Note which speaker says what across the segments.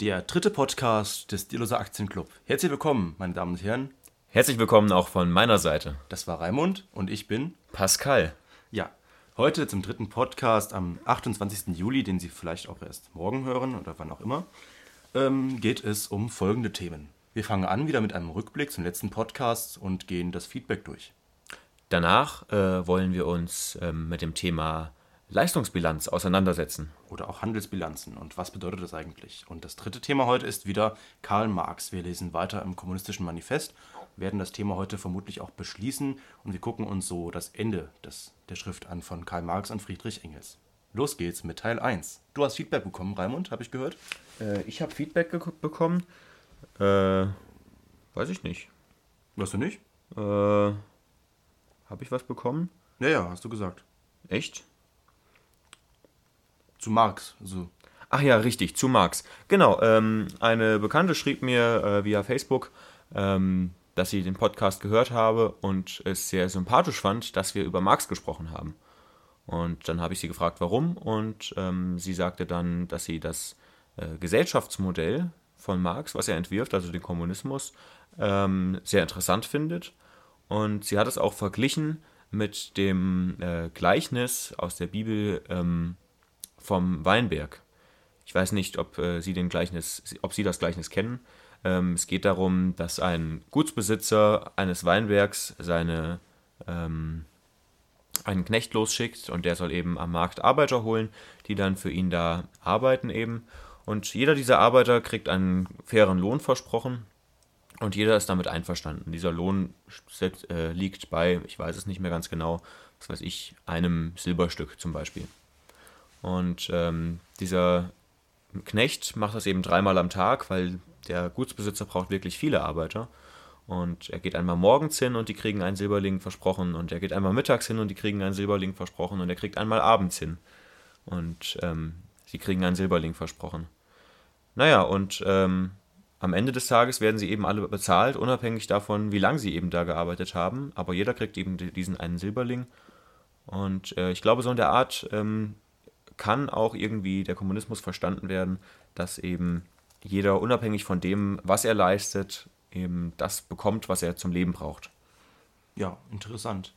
Speaker 1: der dritte Podcast des Dieloser Aktienclub. Herzlich willkommen, meine Damen und Herren.
Speaker 2: Herzlich willkommen auch von meiner Seite.
Speaker 1: Das war Raimund und ich bin
Speaker 2: Pascal.
Speaker 1: Ja, heute zum dritten Podcast am 28. Juli, den Sie vielleicht auch erst morgen hören oder wann auch immer, ähm, geht es um folgende Themen. Wir fangen an wieder mit einem Rückblick zum letzten Podcast und gehen das Feedback durch.
Speaker 2: Danach äh, wollen wir uns ähm, mit dem Thema Leistungsbilanz auseinandersetzen.
Speaker 1: Oder auch Handelsbilanzen und was bedeutet das eigentlich? Und das dritte Thema heute ist wieder Karl Marx. Wir lesen weiter im Kommunistischen Manifest, werden das Thema heute vermutlich auch beschließen und wir gucken uns so das Ende des, der Schrift an von Karl Marx und Friedrich Engels. Los geht's mit Teil 1. Du hast Feedback bekommen, Raimund, habe ich gehört?
Speaker 2: Äh, ich habe Feedback bekommen. Äh, weiß ich nicht.
Speaker 1: Weißt du nicht?
Speaker 2: Äh, habe ich was bekommen?
Speaker 1: Ja, ja, hast du gesagt.
Speaker 2: Echt?
Speaker 1: Zu Marx. So.
Speaker 2: Ach ja, richtig, zu Marx. Genau, ähm, eine Bekannte schrieb mir äh, via Facebook, ähm, dass sie den Podcast gehört habe und es sehr sympathisch fand, dass wir über Marx gesprochen haben. Und dann habe ich sie gefragt, warum. Und ähm, sie sagte dann, dass sie das äh, Gesellschaftsmodell von Marx, was er entwirft, also den Kommunismus, ähm, sehr interessant findet. Und sie hat es auch verglichen mit dem äh, Gleichnis aus der Bibel ähm, vom Weinberg. Ich weiß nicht, ob äh, Sie den Gleichnis, ob Sie das Gleichnis kennen. Ähm, es geht darum, dass ein Gutsbesitzer eines Weinbergs seine ähm, einen Knecht losschickt und der soll eben am Markt Arbeiter holen, die dann für ihn da arbeiten eben. Und jeder dieser Arbeiter kriegt einen fairen Lohn versprochen und jeder ist damit einverstanden. Dieser Lohn äh, liegt bei, ich weiß es nicht mehr ganz genau, was weiß ich, einem Silberstück zum Beispiel. Und ähm, dieser Knecht macht das eben dreimal am Tag, weil der Gutsbesitzer braucht wirklich viele Arbeiter. Und er geht einmal morgens hin und die kriegen einen Silberling versprochen. Und er geht einmal mittags hin und die kriegen einen Silberling versprochen. Und er kriegt einmal abends hin. Und ähm, sie kriegen einen Silberling versprochen. Naja, und ähm, am Ende des Tages werden sie eben alle bezahlt, unabhängig davon, wie lange sie eben da gearbeitet haben. Aber jeder kriegt eben diesen einen Silberling. Und äh, ich glaube, so in der Art ähm, kann auch irgendwie der Kommunismus verstanden werden, dass eben jeder unabhängig von dem, was er leistet, eben das bekommt, was er zum Leben braucht.
Speaker 1: Ja, interessant.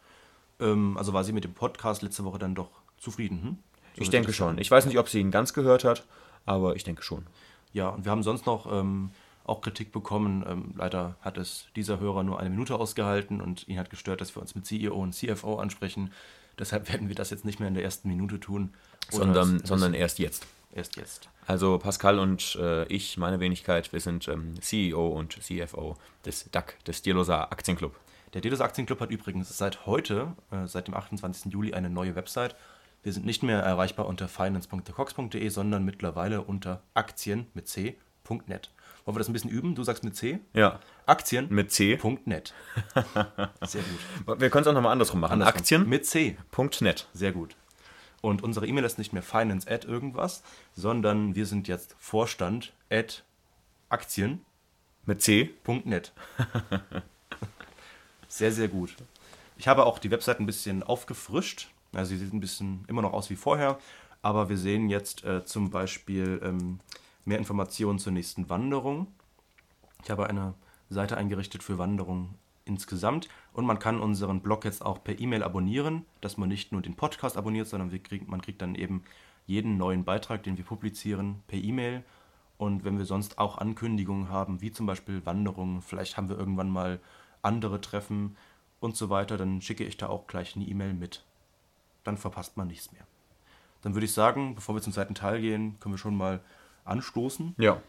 Speaker 1: Ähm, also war sie mit dem Podcast letzte Woche dann doch zufrieden? Hm?
Speaker 2: So ich denke schon. Ich weiß nicht, ob sie ihn ganz gehört hat, aber ich denke schon.
Speaker 1: Ja, und wir haben sonst noch ähm, auch Kritik bekommen. Ähm, leider hat es dieser Hörer nur eine Minute ausgehalten und ihn hat gestört, dass wir uns mit CEO und CFO ansprechen. Deshalb werden wir das jetzt nicht mehr in der ersten Minute tun.
Speaker 2: Sondern, sondern erst jetzt.
Speaker 1: Erst jetzt.
Speaker 2: Also Pascal und äh, ich, meine Wenigkeit, wir sind ähm, CEO und CFO des DAC, des Dierloser Aktienclub.
Speaker 1: Der Dierloser Aktienclub hat übrigens seit heute, äh, seit dem 28. Juli, eine neue Website. Wir sind nicht mehr erreichbar unter finance.cox.de, sondern mittlerweile unter Aktien mit C.net. Wollen wir das ein bisschen üben? Du sagst mit C?
Speaker 2: Ja.
Speaker 1: Aktien
Speaker 2: mit C.
Speaker 1: .net.
Speaker 2: Sehr gut. Wir können es auch nochmal andersrum machen.
Speaker 1: Andersrum.
Speaker 2: Aktien
Speaker 1: mit C.
Speaker 2: .net.
Speaker 1: Sehr gut. Und unsere E-Mail ist nicht mehr finance at irgendwas, sondern wir sind jetzt Vorstand at Aktien
Speaker 2: mit C.
Speaker 1: .net. sehr, sehr gut. Ich habe auch die Website ein bisschen aufgefrischt. Also sie sieht ein bisschen immer noch aus wie vorher, aber wir sehen jetzt äh, zum Beispiel ähm, mehr Informationen zur nächsten Wanderung. Ich habe eine Seite eingerichtet für Wanderungen insgesamt und man kann unseren Blog jetzt auch per E-Mail abonnieren, dass man nicht nur den Podcast abonniert, sondern kriegen, man kriegt dann eben jeden neuen Beitrag, den wir publizieren, per E-Mail. Und wenn wir sonst auch Ankündigungen haben, wie zum Beispiel Wanderungen, vielleicht haben wir irgendwann mal andere Treffen und so weiter, dann schicke ich da auch gleich eine E-Mail mit. Dann verpasst man nichts mehr. Dann würde ich sagen, bevor wir zum zweiten Teil gehen, können wir schon mal anstoßen.
Speaker 2: Ja.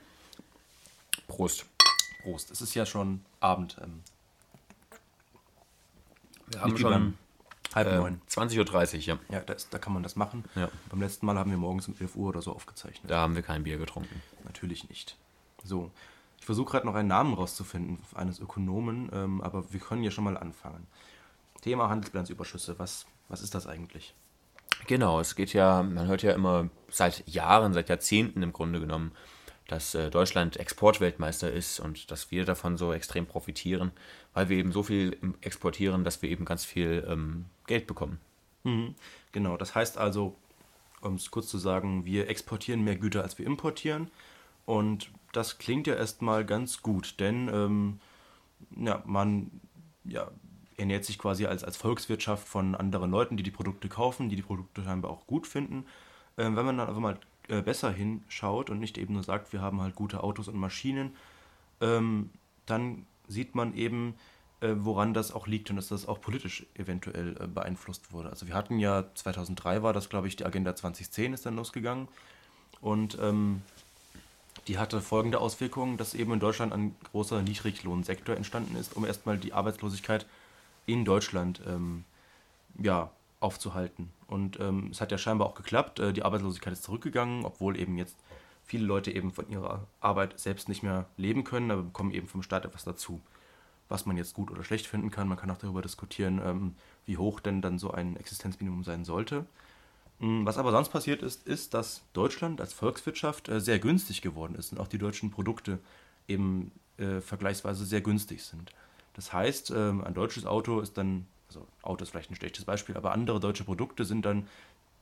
Speaker 2: Prost.
Speaker 1: Prost. Es ist ja schon Abend. Ähm,
Speaker 2: wir haben schon
Speaker 1: halb äh, neun.
Speaker 2: 20.30 Uhr, ja.
Speaker 1: Ja, das, da kann man das machen.
Speaker 2: Ja.
Speaker 1: Beim letzten Mal haben wir morgens um 11 Uhr oder so aufgezeichnet.
Speaker 2: Da haben wir kein Bier getrunken.
Speaker 1: Natürlich nicht. So, ich versuche gerade noch einen Namen rauszufinden eines Ökonomen, ähm, aber wir können ja schon mal anfangen. Thema Handelsbilanzüberschüsse, was, was ist das eigentlich?
Speaker 2: Genau, es geht ja, man hört ja immer seit Jahren, seit Jahrzehnten im Grunde genommen, dass äh, Deutschland Exportweltmeister ist und dass wir davon so extrem profitieren, weil wir eben so viel exportieren, dass wir eben ganz viel ähm, Geld bekommen.
Speaker 1: Mhm. Genau, das heißt also, um es kurz zu sagen, wir exportieren mehr Güter, als wir importieren und das klingt ja erstmal ganz gut, denn ähm, ja, man ja, ernährt sich quasi als, als Volkswirtschaft von anderen Leuten, die die Produkte kaufen, die die Produkte scheinbar auch gut finden. Ähm, wenn man dann aber mal äh, besser hinschaut und nicht eben nur sagt, wir haben halt gute Autos und Maschinen, ähm, dann sieht man eben, äh, woran das auch liegt und dass das auch politisch eventuell äh, beeinflusst wurde. Also wir hatten ja 2003 war das, glaube ich, die Agenda 2010 ist dann losgegangen und ähm, die hatte folgende Auswirkungen, dass eben in Deutschland ein großer Niedriglohnsektor entstanden ist, um erstmal die Arbeitslosigkeit in Deutschland ähm, ja, aufzuhalten. Und ähm, es hat ja scheinbar auch geklappt. Äh, die Arbeitslosigkeit ist zurückgegangen, obwohl eben jetzt viele Leute eben von ihrer Arbeit selbst nicht mehr leben können, aber bekommen eben vom Staat etwas dazu. Was man jetzt gut oder schlecht finden kann. Man kann auch darüber diskutieren, ähm, wie hoch denn dann so ein Existenzminimum sein sollte. Mm, was aber sonst passiert ist, ist, dass Deutschland als Volkswirtschaft äh, sehr günstig geworden ist und auch die deutschen Produkte eben äh, vergleichsweise sehr günstig sind. Das heißt, ähm, ein deutsches Auto ist dann, also Auto ist vielleicht ein schlechtes Beispiel, aber andere deutsche Produkte sind dann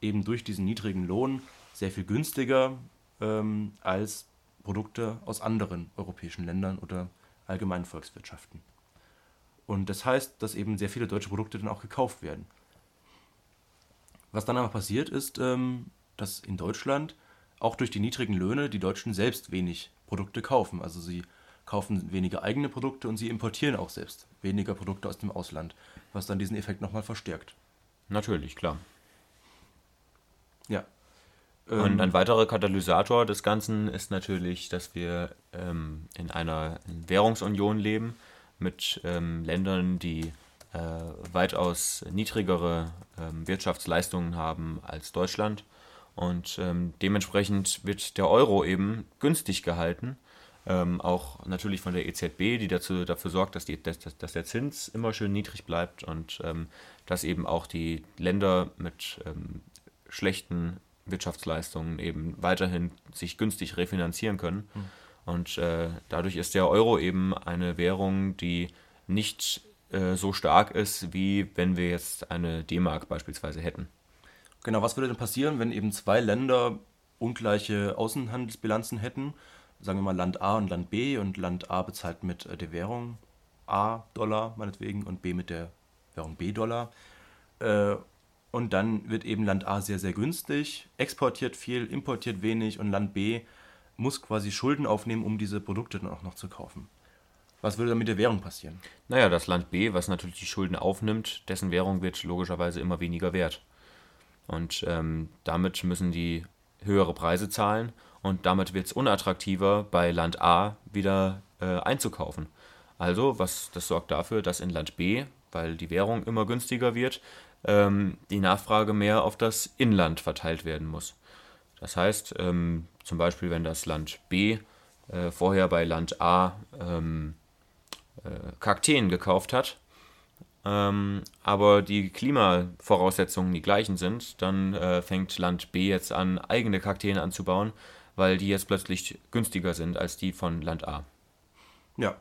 Speaker 1: eben durch diesen niedrigen Lohn sehr viel günstiger ähm, als Produkte aus anderen europäischen Ländern oder allgemeinen Volkswirtschaften. Und das heißt, dass eben sehr viele deutsche Produkte dann auch gekauft werden. Was dann aber passiert ist, ähm, dass in Deutschland auch durch die niedrigen Löhne die Deutschen selbst wenig Produkte kaufen. Also sie kaufen weniger eigene Produkte und sie importieren auch selbst weniger Produkte aus dem Ausland, was dann diesen Effekt nochmal verstärkt.
Speaker 2: Natürlich, klar.
Speaker 1: Ja.
Speaker 2: Und ähm, ein weiterer Katalysator des Ganzen ist natürlich, dass wir ähm, in einer Währungsunion leben mit ähm, Ländern, die äh, weitaus niedrigere ähm, Wirtschaftsleistungen haben als Deutschland. Und ähm, dementsprechend wird der Euro eben günstig gehalten. Ähm, auch natürlich von der EZB, die dazu, dafür sorgt, dass, die, dass, dass der Zins immer schön niedrig bleibt und ähm, dass eben auch die Länder mit ähm, schlechten Wirtschaftsleistungen eben weiterhin sich günstig refinanzieren können. Mhm. Und äh, dadurch ist der Euro eben eine Währung, die nicht äh, so stark ist, wie wenn wir jetzt eine D-Mark beispielsweise hätten.
Speaker 1: Genau, was würde denn passieren, wenn eben zwei Länder ungleiche Außenhandelsbilanzen hätten? Sagen wir mal Land A und Land B und Land A bezahlt mit äh, der Währung A Dollar meinetwegen und B mit der Währung B Dollar. Äh, und dann wird eben Land A sehr, sehr günstig, exportiert viel, importiert wenig und Land B muss quasi Schulden aufnehmen, um diese Produkte dann auch noch zu kaufen. Was würde dann mit der Währung passieren?
Speaker 2: Naja, das Land B, was natürlich die Schulden aufnimmt, dessen Währung wird logischerweise immer weniger wert. Und ähm, damit müssen die höhere Preise zahlen und damit wird es unattraktiver, bei Land A wieder äh, einzukaufen. Also, was das sorgt dafür, dass in Land B, weil die Währung immer günstiger wird, ähm, die Nachfrage mehr auf das Inland verteilt werden muss. Das heißt, ähm, zum Beispiel, wenn das Land B äh, vorher bei Land A ähm, äh, Kakteen gekauft hat, ähm, aber die Klimavoraussetzungen die gleichen sind, dann äh, fängt Land B jetzt an, eigene Kakteen anzubauen, weil die jetzt plötzlich günstiger sind als die von Land A.
Speaker 1: Ja,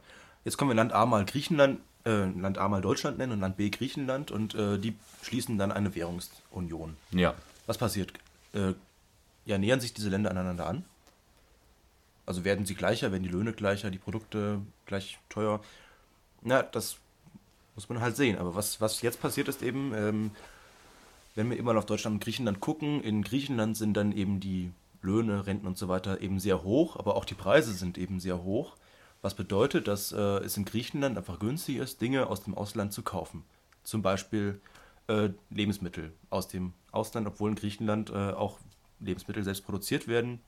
Speaker 1: jetzt können wir Land A mal Griechenland, äh, Land A mal Deutschland nennen und Land B Griechenland und äh, die schließen dann eine Währungsunion.
Speaker 2: Ja.
Speaker 1: Was passiert? Äh, ja, nähern sich diese Länder aneinander an? Also werden sie gleicher, werden die Löhne gleicher, die Produkte gleich teuer? Na, das muss man halt sehen. Aber was, was jetzt passiert ist eben, ähm, wenn wir immer auf Deutschland und Griechenland gucken, in Griechenland sind dann eben die Löhne, Renten und so weiter eben sehr hoch, aber auch die Preise sind eben sehr hoch. Was bedeutet, dass äh, es in Griechenland einfach günstig ist, Dinge aus dem Ausland zu kaufen. Zum Beispiel äh, Lebensmittel aus dem Ausland, obwohl in Griechenland äh, auch Lebensmittel selbst produziert werden,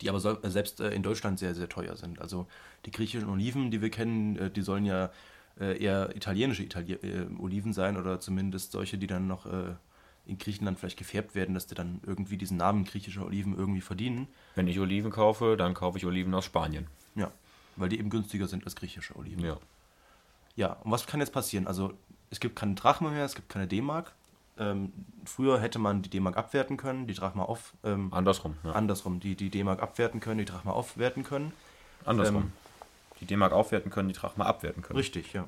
Speaker 1: die aber so, selbst äh, in Deutschland sehr, sehr teuer sind. Also die griechischen Oliven, die wir kennen, äh, die sollen ja äh, eher italienische Itali Oliven sein oder zumindest solche, die dann noch in Griechenland vielleicht gefärbt werden, dass die dann irgendwie diesen Namen griechischer Oliven irgendwie verdienen.
Speaker 2: Wenn ich Oliven kaufe, dann kaufe ich Oliven aus Spanien.
Speaker 1: Ja, weil die eben günstiger sind als griechische Oliven.
Speaker 2: Ja.
Speaker 1: Ja, und was kann jetzt passieren? Also es gibt keine Drachme mehr, es gibt keine D-Mark. Ähm, früher hätte man die D-Mark abwerten können, die Drachma auf. Ähm,
Speaker 2: andersrum,
Speaker 1: ja. Andersrum, die die D-Mark abwerten können, die Drachma aufwerten können.
Speaker 2: Andersrum. Ähm, die D-Mark aufwerten können, die Drachma abwerten können.
Speaker 1: Richtig, ja.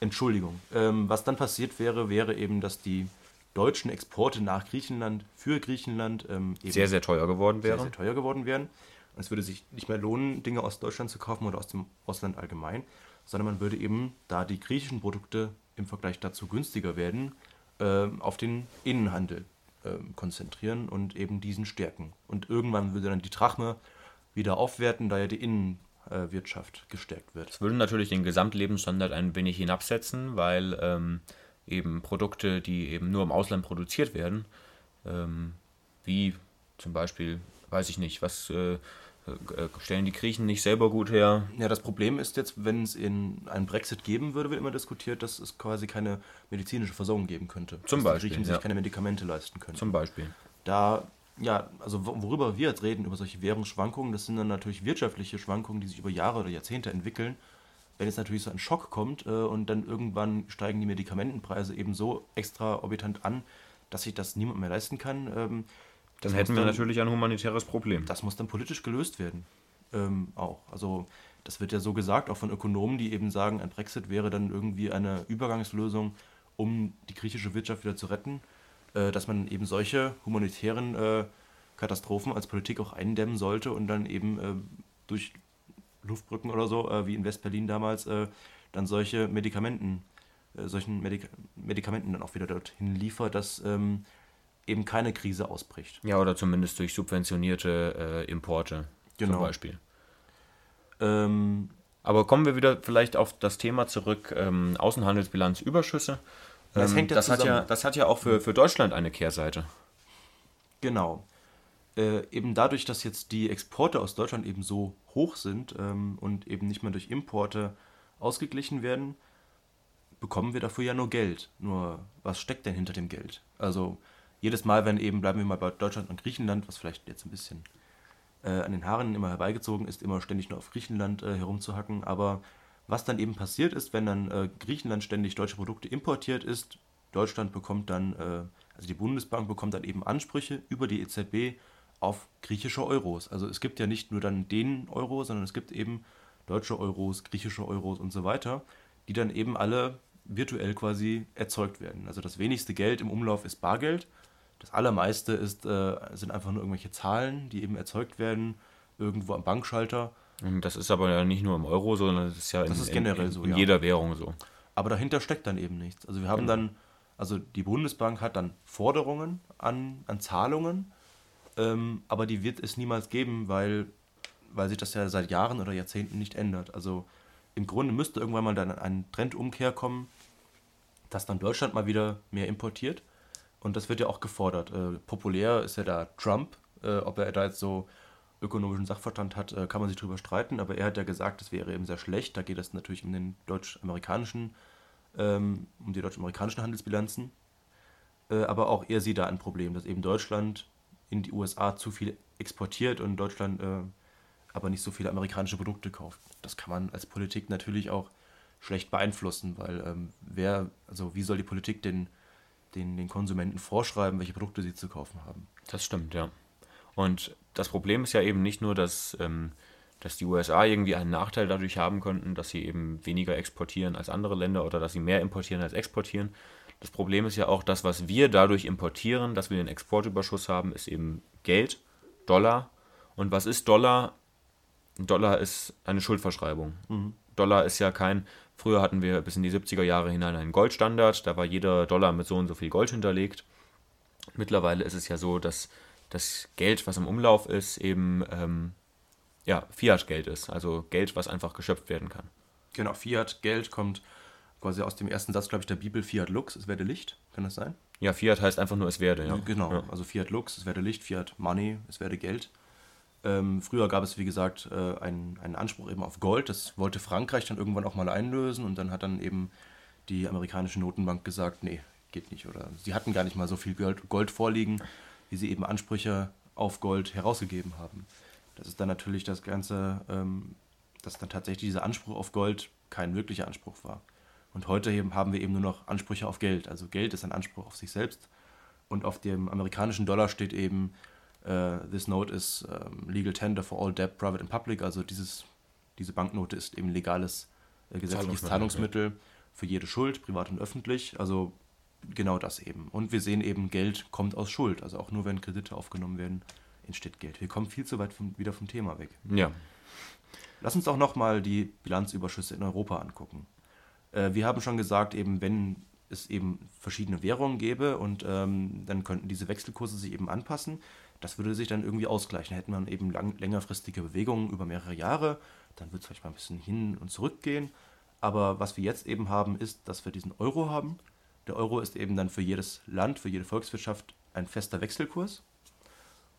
Speaker 1: Entschuldigung. Ähm, was dann passiert wäre, wäre eben, dass die deutschen Exporte nach Griechenland für Griechenland
Speaker 2: ähm, sehr, sehr teuer geworden wären.
Speaker 1: Sehr, sehr teuer geworden wären. Es würde sich nicht mehr lohnen, Dinge aus Deutschland zu kaufen oder aus dem Ausland allgemein, sondern man würde eben, da die griechischen Produkte im Vergleich dazu günstiger werden, äh, auf den Innenhandel äh, konzentrieren und eben diesen stärken. Und irgendwann würde dann die Drachme wieder aufwerten, da ja die Innenwirtschaft gestärkt wird.
Speaker 2: Das würde natürlich den Gesamtlebensstandard ein wenig hinabsetzen, weil ähm, eben Produkte, die eben nur im Ausland produziert werden, ähm, wie zum Beispiel, weiß ich nicht, was äh, äh, stellen die Griechen nicht selber gut her.
Speaker 1: Ja, das Problem ist jetzt, wenn es in einen Brexit geben würde, wird immer diskutiert, dass es quasi keine medizinische Versorgung geben könnte.
Speaker 2: Zum
Speaker 1: dass
Speaker 2: Beispiel,
Speaker 1: Die Griechen
Speaker 2: ja.
Speaker 1: sich keine Medikamente leisten können.
Speaker 2: Zum Beispiel.
Speaker 1: da, ja, also wo- worüber wir jetzt reden, über solche Währungsschwankungen, das sind dann natürlich wirtschaftliche Schwankungen, die sich über Jahre oder Jahrzehnte entwickeln. Wenn jetzt natürlich so ein Schock kommt äh, und dann irgendwann steigen die Medikamentenpreise eben so extraorbitant an, dass sich das niemand mehr leisten kann, ähm,
Speaker 2: Dann hätten wir natürlich ein humanitäres Problem.
Speaker 1: das muss dann politisch gelöst werden. Ähm, auch. Also das wird ja so gesagt, auch von Ökonomen, die eben sagen, ein Brexit wäre dann irgendwie eine Übergangslösung, um die griechische Wirtschaft wieder zu retten, äh, dass man eben solche humanitären äh, Katastrophen als Politik auch eindämmen sollte und dann eben äh, durch Luftbrücken oder so, äh, wie in West-Berlin damals, äh, dann solche Medikamenten, äh, solchen Medik Medikamenten dann auch wieder dorthin liefert, dass ähm, eben keine Krise ausbricht.
Speaker 2: Ja, oder zumindest durch subventionierte äh, Importe
Speaker 1: Genau.
Speaker 2: zum Beispiel.
Speaker 1: Ähm,
Speaker 2: Aber kommen wir wieder vielleicht auf das Thema zurück, ähm, Außenhandelsbilanzüberschüsse.
Speaker 1: Das
Speaker 2: Ähm,
Speaker 1: hängt ja
Speaker 2: das, hat ja, das hat ja auch für, für Deutschland eine Kehrseite.
Speaker 1: Genau. Äh, eben dadurch, dass jetzt die Exporte aus Deutschland eben so hoch sind ähm, und eben nicht mehr durch Importe ausgeglichen werden, bekommen wir dafür ja nur Geld. Nur was steckt denn hinter dem Geld? Also jedes Mal, wenn eben, bleiben wir mal bei Deutschland und Griechenland, was vielleicht jetzt ein bisschen äh, an den Haaren immer herbeigezogen ist, immer ständig nur auf Griechenland äh, herumzuhacken. Aber was dann eben passiert ist, wenn dann äh, Griechenland ständig deutsche Produkte importiert ist, Deutschland bekommt dann, äh, also die Bundesbank bekommt dann eben Ansprüche über die EZB auf griechische Euros. Also es gibt ja nicht nur dann den Euro, sondern es gibt eben deutsche Euros, griechische Euros und so weiter, die dann eben alle virtuell quasi erzeugt werden. Also das wenigste Geld im Umlauf ist Bargeld. Das allermeiste ist, äh, sind einfach nur irgendwelche Zahlen, die eben erzeugt werden, irgendwo am Bankschalter.
Speaker 2: Das ist aber ja nicht nur im Euro, sondern das ist ja in,
Speaker 1: Das ist generell
Speaker 2: in, in,
Speaker 1: so,
Speaker 2: in
Speaker 1: ja.
Speaker 2: jeder Währung so.
Speaker 1: Aber dahinter steckt dann eben nichts. Also wir haben dann, also die Bundesbank hat dann Forderungen an, an Zahlungen, ähm, aber die wird es niemals geben, weil, weil sich das ja seit Jahren oder Jahrzehnten nicht ändert. Also im Grunde müsste irgendwann mal dann ein Trendumkehr kommen, dass dann Deutschland mal wieder mehr importiert. Und das wird ja auch gefordert. Äh, populär ist ja da Trump. Äh, ob er da jetzt so ökonomischen Sachverstand hat, äh, kann man sich drüber streiten. Aber er hat ja gesagt, das wäre eben sehr schlecht. Da geht es natürlich um den deutsch-amerikanischen, ähm, um die deutsch-amerikanischen Handelsbilanzen. Äh, aber auch er sieht da ein Problem, dass eben Deutschland in die USA zu viel exportiert und Deutschland äh, aber nicht so viele amerikanische Produkte kauft. Das kann man als Politik natürlich auch schlecht beeinflussen, weil ähm, wer, also wie soll die Politik den, den, den Konsumenten vorschreiben, welche Produkte sie zu kaufen haben?
Speaker 2: Das stimmt, ja. Und das Problem ist ja eben nicht nur, dass, ähm, dass die USA irgendwie einen Nachteil dadurch haben könnten, dass sie eben weniger exportieren als andere Länder oder dass sie mehr importieren als exportieren. Das Problem ist ja auch, das, was wir dadurch importieren, dass wir den Exportüberschuss haben, ist eben Geld, Dollar. Und was ist Dollar? Dollar ist eine Schuldverschreibung. Dollar ist ja kein, früher hatten wir bis in die 70er Jahre hinein einen Goldstandard, da war jeder Dollar mit so und so viel Gold hinterlegt. Mittlerweile ist es ja so, dass das Geld, was im Umlauf ist, eben ähm, ja, Fiat-Geld ist, also Geld, was einfach geschöpft werden kann.
Speaker 1: Genau, Fiat, Geld kommt quasi aus dem ersten Satz, glaube ich, der Bibel, Fiat Lux, es werde Licht, kann das sein?
Speaker 2: Ja, Fiat heißt einfach nur, es werde. Ja.
Speaker 1: Genau,
Speaker 2: Ja.
Speaker 1: also Fiat Lux, es werde Licht, Fiat Money, es werde Geld. Ähm, früher gab es, wie gesagt, äh, einen, einen Anspruch eben auf Gold. Das wollte Frankreich dann irgendwann auch mal einlösen und dann hat dann eben die amerikanische Notenbank gesagt, nee, geht nicht. Oder sie hatten gar nicht mal so viel Gold, Gold vorliegen, wie sie eben Ansprüche auf Gold herausgegeben haben. Das ist dann natürlich das Ganze, ähm, dass dann tatsächlich dieser Anspruch auf Gold kein wirklicher Anspruch war. Und heute eben haben wir eben nur noch Ansprüche auf Geld. Also Geld ist ein Anspruch auf sich selbst. Und auf dem amerikanischen Dollar steht eben, äh, this note is ähm, legal tender for all debt, private and public. Also dieses, diese Banknote ist eben legales äh, gesetzliches
Speaker 2: Zahlungsmittel,
Speaker 1: Zahlungsmittel für jede Schuld, privat und öffentlich. Also genau das eben. Und wir sehen eben, Geld kommt aus Schuld. Also auch nur wenn Kredite aufgenommen werden, entsteht Geld. Wir kommen viel zu weit vom, wieder vom Thema weg.
Speaker 2: Ja.
Speaker 1: Lass uns auch nochmal die Bilanzüberschüsse in Europa angucken. Äh, wir haben schon gesagt, eben wenn es eben verschiedene Währungen gäbe und ähm, dann könnten diese Wechselkurse sich eben anpassen. Das würde sich dann irgendwie ausgleichen. Hätten man eben lang, längerfristige Bewegungen über mehrere Jahre, dann würde es vielleicht mal ein bisschen hin und zurück gehen. Aber was wir jetzt eben haben, ist, dass wir diesen Euro haben. Der Euro ist eben dann für jedes Land, für jede Volkswirtschaft ein fester Wechselkurs.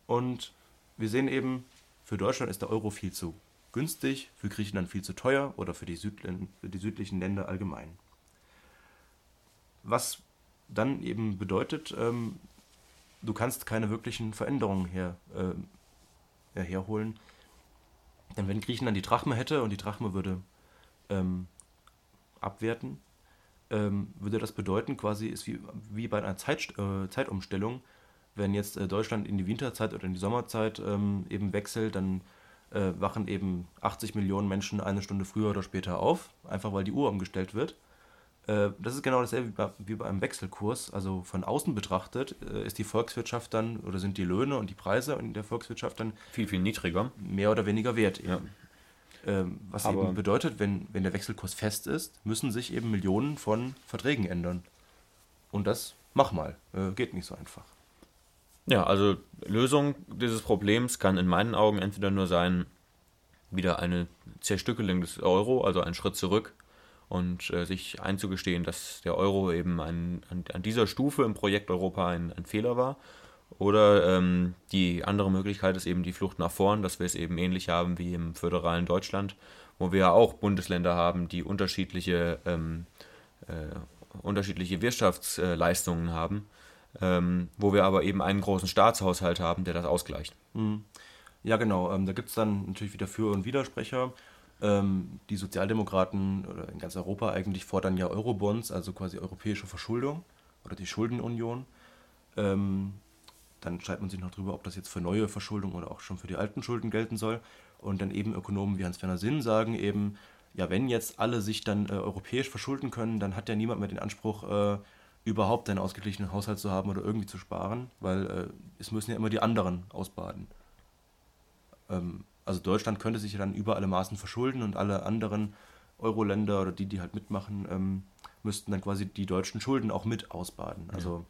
Speaker 1: Und wir sehen eben, für Deutschland ist der Euro viel zu günstig, für Griechenland viel zu teuer oder für die, Südlen für die südlichen Länder allgemein. Was dann eben bedeutet, ähm, du kannst keine wirklichen Veränderungen her, äh, herholen. Denn wenn Griechenland die Drachme hätte und die Drachme würde ähm, abwerten, ähm, würde das bedeuten, quasi ist wie, wie bei einer Zeit, äh, Zeitumstellung, wenn jetzt äh, Deutschland in die Winterzeit oder in die Sommerzeit ähm, eben wechselt, dann äh, wachen eben 80 Millionen Menschen eine Stunde früher oder später auf, einfach weil die Uhr umgestellt wird. Äh, das ist genau dasselbe wie bei, wie bei, einem Wechselkurs. Also von außen betrachtet äh, ist die Volkswirtschaft dann oder sind die Löhne und die Preise in der Volkswirtschaft dann
Speaker 2: viel, viel niedriger.
Speaker 1: Mehr oder weniger wert.
Speaker 2: Ja.
Speaker 1: Ähm, was Aber eben bedeutet, wenn, wenn der Wechselkurs fest ist, müssen sich eben Millionen von Verträgen ändern. Und das mach mal. Äh, geht nicht so einfach.
Speaker 2: Ja, also Lösung dieses Problems kann in meinen Augen entweder nur sein, wieder eine Zerstückelung des Euro, also einen Schritt zurück und äh, sich einzugestehen, dass der Euro eben ein, an, an, dieser Stufe im Projekt Europa ein, ein Fehler war. Oder ähm, die andere Möglichkeit ist eben die Flucht nach vorn, dass wir es eben ähnlich haben wie im föderalen Deutschland, wo wir ja auch Bundesländer haben, die unterschiedliche, ähm, äh, unterschiedliche Wirtschaftsleistungen haben ähm, wo wir aber eben einen großen Staatshaushalt haben, der das ausgleicht.
Speaker 1: Mhm. Ja, genau. Ähm, da gibt es dann natürlich wieder Für- und Widersprecher. Ähm, die Sozialdemokraten oder in ganz Europa eigentlich fordern ja Eurobonds, also quasi europäische Verschuldung oder die Schuldenunion. Ähm, dann schreibt man sich noch drüber, ob das jetzt für neue Verschuldung oder auch schon für die alten Schulden gelten soll. Und dann eben Ökonomen wie Hans-Werner Sinn sagen eben, ja, wenn jetzt alle sich dann äh, europäisch verschulden können, dann hat ja niemand mehr den Anspruch, äh, überhaupt einen ausgeglichenen Haushalt zu haben oder irgendwie zu sparen, weil äh, es müssen ja immer die anderen ausbaden. Ähm, also Deutschland könnte sich ja dann über alle Maßen verschulden und alle anderen Euro-Länder oder die, die halt mitmachen, ähm, müssten dann quasi die deutschen Schulden auch mit ausbaden. Also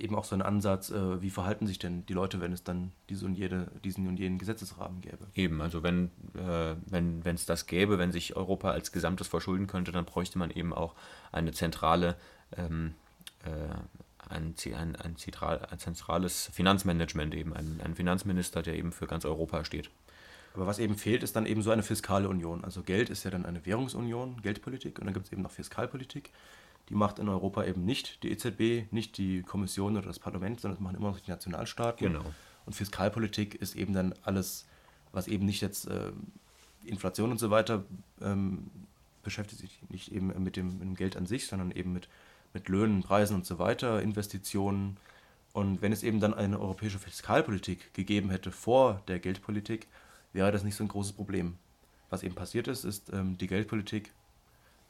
Speaker 1: eben auch so ein Ansatz, äh, wie verhalten sich denn die Leute, wenn es dann diese und jede, diesen und jenen Gesetzesrahmen gäbe.
Speaker 2: Eben, also wenn äh, wenn es das gäbe, wenn sich Europa als Gesamtes verschulden könnte, dann bräuchte man eben auch eine zentrale ähm, äh, ein, ein, ein, zentral, ein, zentrales Finanzmanagement, eben ein, ein Finanzminister, der eben für ganz Europa steht.
Speaker 1: Aber was eben fehlt, ist dann eben so eine fiskale Union. Also Geld ist ja dann eine Währungsunion, Geldpolitik, und dann gibt es eben noch Fiskalpolitik. Die macht in Europa eben nicht die EZB, nicht die Kommission oder das Parlament, sondern das machen immer noch die Nationalstaaten.
Speaker 2: Genau.
Speaker 1: Und Fiskalpolitik ist eben dann alles, was eben nicht jetzt äh, Inflation und so weiter ähm, beschäftigt sich nicht eben mit dem, mit dem, Geld an sich, sondern eben mit, mit Löhnen, Preisen und so weiter, Investitionen. Und wenn es eben dann eine europäische Fiskalpolitik gegeben hätte vor der Geldpolitik, wäre das nicht so ein großes Problem. Was eben passiert ist, ist, ähm, die Geldpolitik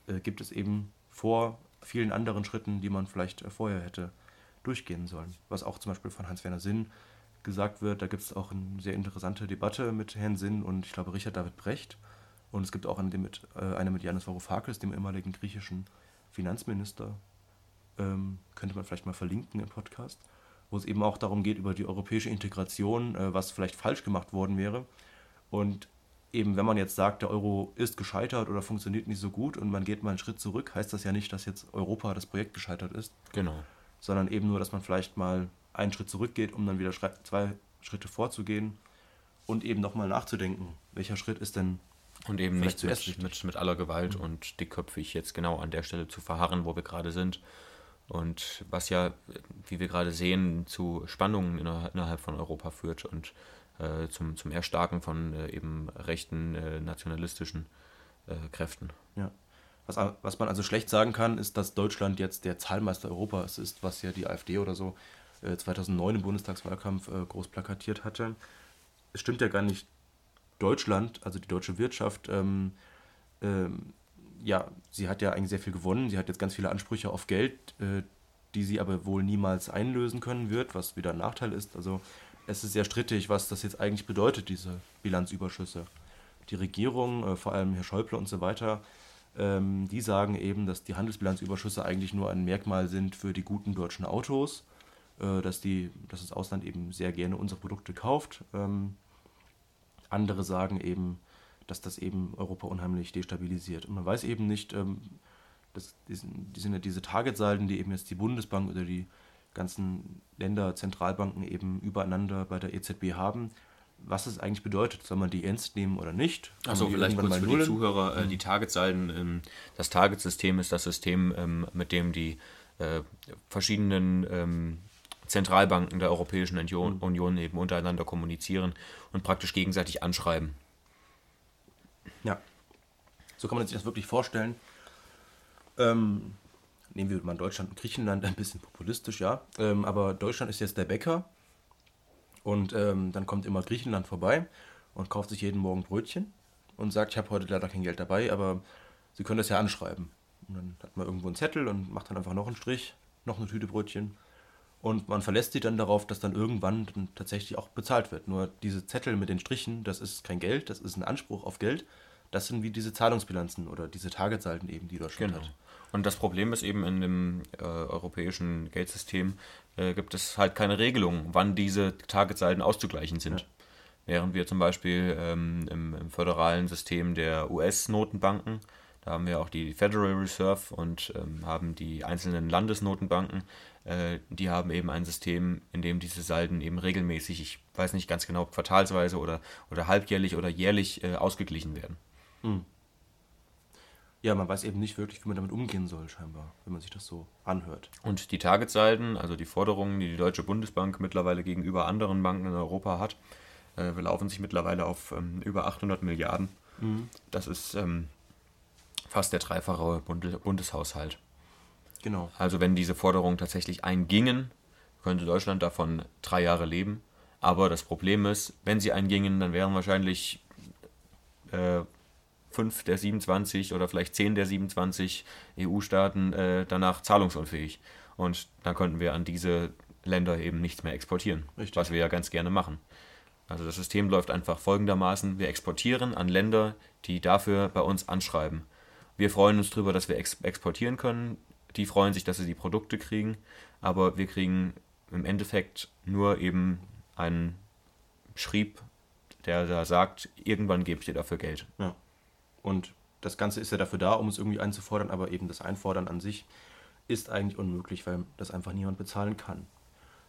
Speaker 1: äh, gibt es eben vor vielen anderen Schritten, die man vielleicht äh, vorher hätte durchgehen sollen. Was auch zum Beispiel von Hans-Werner Sinn gesagt wird. Da gibt es auch eine sehr interessante Debatte mit Herrn Sinn und ich glaube Richard David Brecht. Und es gibt auch eine mit, äh, eine mit Janis Varoufakis, dem ehemaligen griechischen Finanzminister. Ähm, könnte man vielleicht mal verlinken im Podcast, wo es eben auch darum geht, über die europäische Integration, äh, was vielleicht falsch gemacht worden wäre. Und eben, wenn man jetzt sagt, der Euro ist gescheitert oder funktioniert nicht so gut und man geht mal einen Schritt zurück, heißt das ja nicht, dass jetzt Europa das Projekt gescheitert ist.
Speaker 2: Genau.
Speaker 1: Sondern eben nur, dass man vielleicht mal einen Schritt zurückgeht, um dann wieder zwei Schritte vorzugehen und eben nochmal nachzudenken, welcher Schritt ist denn
Speaker 2: und eben nicht mit, mit, mit, aller Gewalt mhm. und dickköpfig jetzt genau an der Stelle zu verharren, wo wir gerade sind. Und was ja, wie wir gerade sehen, zu Spannungen innerhalb von Europa führt und zum, zum Erstarken von äh, eben rechten äh, nationalistischen äh, Kräften.
Speaker 1: Ja. Was, was man also schlecht sagen kann, ist, dass Deutschland jetzt der Zahlmeister Europas ist, was ja die AfD oder so 2009 äh, im Bundestagswahlkampf äh, groß plakatiert hatte. Es stimmt ja gar nicht. Deutschland, also die deutsche Wirtschaft, ähm, ähm, ja, sie hat ja eigentlich sehr viel gewonnen. Sie hat jetzt ganz viele Ansprüche auf Geld, die sie aber wohl niemals einlösen können wird, was wieder ein Nachteil ist. Also es ist sehr strittig, was das jetzt eigentlich bedeutet, diese Bilanzüberschüsse. Die Regierung, äh, vor allem Herr Schäuble und so weiter, ähm, die sagen eben, dass die Handelsbilanzüberschüsse eigentlich nur ein Merkmal sind für die guten deutschen Autos, äh, dass, die, dass das Ausland eben sehr gerne unsere Produkte kauft. Ähm, andere sagen eben, dass das eben Europa unheimlich destabilisiert. Und man weiß eben nicht, ähm, das, die, sind, ja diese Targetsalden, die eben jetzt die Bundesbank oder die ganzen Länder, Zentralbanken eben übereinander bei der EZB haben, was es eigentlich bedeutet. Soll man die ernst nehmen oder nicht?
Speaker 2: Also vielleicht kurz für die Zuhörer, äh, die Targetsalden, ähm, das Target-System ist das System, ähm, mit dem die äh, verschiedenen ähm, Zentralbanken der Europäischen Union, mhm. Union eben untereinander kommunizieren und praktisch gegenseitig anschreiben.
Speaker 1: Ja, so kann man sich das wirklich vorstellen. Ähm, nehmen wir mal Deutschland und Griechenland, ein bisschen populistisch, ja. Ähm, aber Deutschland ist jetzt der Bäcker und ähm, dann kommt immer Griechenland vorbei und kauft sich jeden Morgen Brötchen und sagt, ich habe heute leider kein Geld dabei, aber Sie können das ja anschreiben. Und dann hat man irgendwo einen Zettel und macht dann einfach noch einen Strich, noch eine Tüte Brötchen. Und man verlässt sich dann darauf, dass dann irgendwann dann tatsächlich auch bezahlt wird. Nur diese Zettel mit den Strichen, das ist kein Geld, das ist ein Anspruch auf Geld. Das sind wie diese Zahlungsbilanzen oder diese Targetsalden eben, die Deutschland genau. hat.
Speaker 2: Und das Problem ist eben in dem äh, europäischen Geldsystem äh, gibt es halt keine Regelung, wann diese Targetsalden auszugleichen sind. Ja. Während wir zum Beispiel ähm, im, im, föderalen System der US-Notenbanken, da haben wir auch die Federal Reserve und ähm, haben die einzelnen Landesnotenbanken, äh, die haben eben ein System, in dem diese Salden eben regelmäßig, ich weiß nicht ganz genau, quartalsweise oder, oder halbjährlich oder jährlich äh, ausgeglichen werden. Mhm
Speaker 1: ja, man weiß eben nicht wirklich, wie man damit umgehen soll, scheinbar, wenn man sich das so anhört.
Speaker 2: Und die Targetsalden, also die Forderungen, die die Deutsche Bundesbank mittlerweile gegenüber anderen Banken in Europa hat, äh, belaufen sich mittlerweile auf ähm, über 800 Milliarden. Mhm. Das ist ähm, fast der dreifache Bund Bundeshaushalt.
Speaker 1: Genau.
Speaker 2: Also wenn diese Forderungen tatsächlich eingingen, könnte Deutschland davon drei Jahre leben. Aber das Problem ist, wenn sie eingingen, dann wären wahrscheinlich äh, fünf der 27 oder vielleicht zehn der 27 EU-Staaten äh, danach zahlungsunfähig. Und dann könnten wir an diese Länder eben nichts mehr exportieren, Richtig. was wir ja ganz gerne machen. Also das System läuft einfach folgendermaßen. Wir exportieren an Länder, die dafür bei uns anschreiben. Wir freuen uns darüber, dass wir ex exportieren können. Die freuen sich, dass sie die Produkte kriegen. Aber wir kriegen im Endeffekt nur eben einen Schrieb, der da sagt, irgendwann gebe ich dir dafür Geld.
Speaker 1: Ja. Und das Ganze ist ja dafür da, um es irgendwie einzufordern, aber eben das Einfordern an sich ist eigentlich unmöglich, weil das einfach niemand bezahlen kann.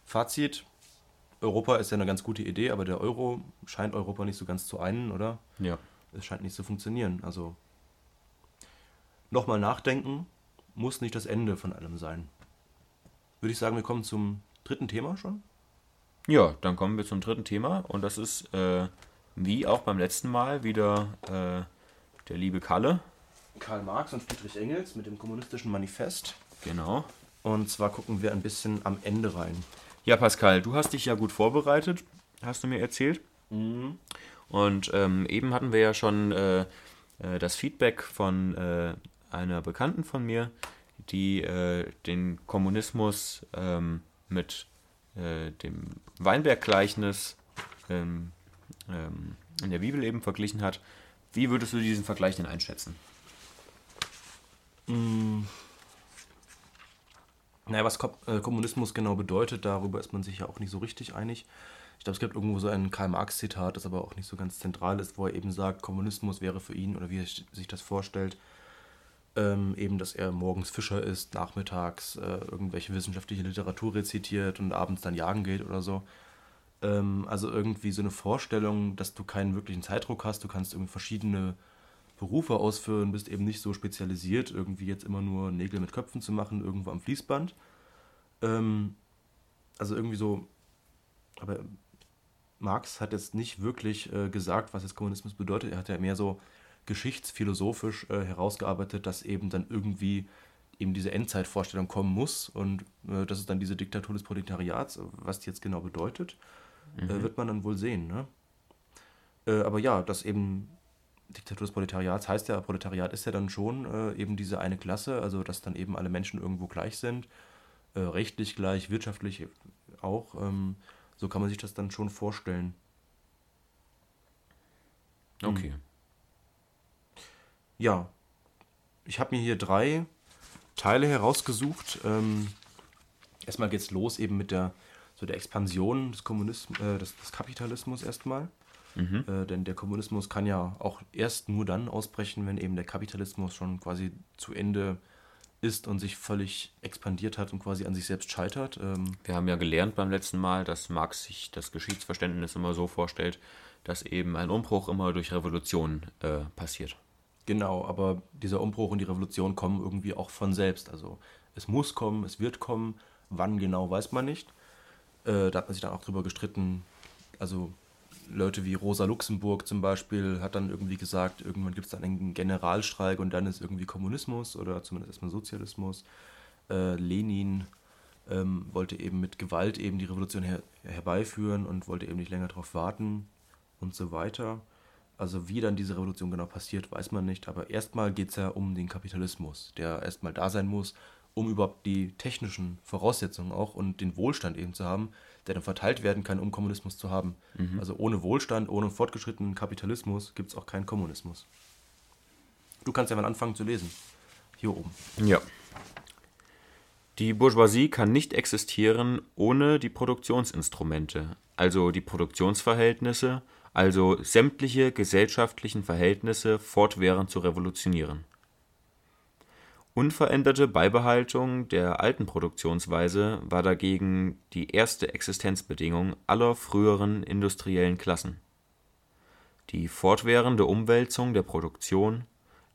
Speaker 1: Fazit: Europa ist ja eine ganz gute Idee, aber der Euro scheint Europa nicht so ganz zu einen, oder?
Speaker 2: Ja.
Speaker 1: Es scheint nicht zu funktionieren. Also nochmal nachdenken muss nicht das Ende von allem sein. Würde ich sagen, wir kommen zum dritten Thema schon?
Speaker 2: Ja, dann kommen wir zum dritten Thema und das ist äh, wie auch beim letzten Mal wieder äh, der liebe Kalle.
Speaker 1: Karl Marx und Friedrich Engels mit dem kommunistischen Manifest.
Speaker 2: Genau.
Speaker 1: Und zwar gucken wir ein bisschen am Ende rein.
Speaker 2: Ja, Pascal, du hast dich ja gut vorbereitet, hast du mir erzählt.
Speaker 1: Mhm.
Speaker 2: Und ähm, eben hatten wir ja schon äh, äh, das Feedback von äh, einer Bekannten von mir, die äh, den Kommunismus ähm, mit äh, dem Weinberg-Gleichnis ähm, ähm, in der Bibel eben verglichen hat. Wie würdest du diesen Vergleich denn einschätzen?
Speaker 1: Mmh. Naja, was äh, Kommunismus genau bedeutet, darüber ist man sich ja auch nicht so richtig einig. Ich glaube, es gibt irgendwo so ein Karl-Marx-Zitat, das aber auch nicht so ganz zentral ist, wo er eben sagt, Kommunismus wäre für ihn, oder wie er sich das vorstellt, ähm, eben, dass er morgens Fischer ist, nachmittags äh, irgendwelche wissenschaftliche Literatur rezitiert und abends dann jagen geht oder so. Ähm, also irgendwie so eine Vorstellung, dass du keinen wirklichen Zeitdruck hast, du kannst irgendwie verschiedene Berufe ausführen, bist eben nicht so spezialisiert, irgendwie jetzt immer nur Nägel mit Köpfen zu machen, irgendwo am Fließband. Ähm, also irgendwie so, aber Marx hat jetzt nicht wirklich äh, gesagt, was jetzt Kommunismus bedeutet. Er hat ja mehr so geschichtsphilosophisch äh, herausgearbeitet, dass eben dann irgendwie eben diese Endzeitvorstellung kommen muss und äh, das ist dann diese Diktatur des Proletariats, was die jetzt genau bedeutet mhm. äh, wird man dann wohl sehen. Ne? Äh, aber ja, dass eben Diktatur des Proletariats heißt ja, Proletariat ist ja dann schon äh, eben diese eine Klasse, also dass dann eben alle Menschen irgendwo gleich sind, äh, rechtlich gleich, wirtschaftlich auch. Ähm, So kann man sich das dann schon vorstellen.
Speaker 2: Okay.
Speaker 1: Ja, ich habe mir hier drei Teile herausgesucht. Ähm, erstmal geht's los eben mit der, so der Expansion des, Kommunismus, äh, des, des Kapitalismus erstmal. Äh, denn der Kommunismus kann ja auch erst nur dann ausbrechen, wenn eben der Kapitalismus schon quasi zu Ende ist und sich völlig expandiert hat und quasi an sich selbst scheitert. Ähm,
Speaker 2: Wir haben ja gelernt beim letzten Mal, dass Marx sich das Geschichtsverständnis immer so vorstellt, dass eben ein Umbruch immer durch Revolution äh, passiert.
Speaker 1: Genau, aber dieser Umbruch und die Revolution kommen irgendwie auch von selbst. Also es muss kommen, es wird kommen, wann genau weiß man nicht. Äh, da hat man sich dann auch drüber gestritten. Also Leute wie Rosa Luxemburg zum Beispiel hat dann irgendwie gesagt, irgendwann gibt es dann einen Generalstreik und dann ist irgendwie Kommunismus oder zumindest erstmal Sozialismus. Äh, Lenin ähm, wollte eben mit Gewalt eben die Revolution her herbeiführen und wollte eben nicht länger darauf warten und so weiter. Also wie dann diese Revolution genau passiert, weiß man nicht. Aber erstmal geht es ja um den Kapitalismus, der erstmal da sein muss, um überhaupt die technischen Voraussetzungen auch und den Wohlstand eben zu haben, der dann verteilt werden kann, um Kommunismus zu haben. Also ohne Wohlstand, ohne fortgeschrittenen Kapitalismus gibt es auch keinen Kommunismus. Du kannst ja mal anfangen zu lesen. Hier oben.
Speaker 2: Ja. Die Bourgeoisie kann nicht existieren ohne die Produktionsinstrumente, also die Produktionsverhältnisse, also sämtliche gesellschaftlichen Verhältnisse fortwährend zu revolutionieren. Unveränderte Beibehaltung der alten Produktionsweise war dagegen die erste Existenzbedingung aller früheren industriellen Klassen. Die fortwährende Umwälzung der Produktion,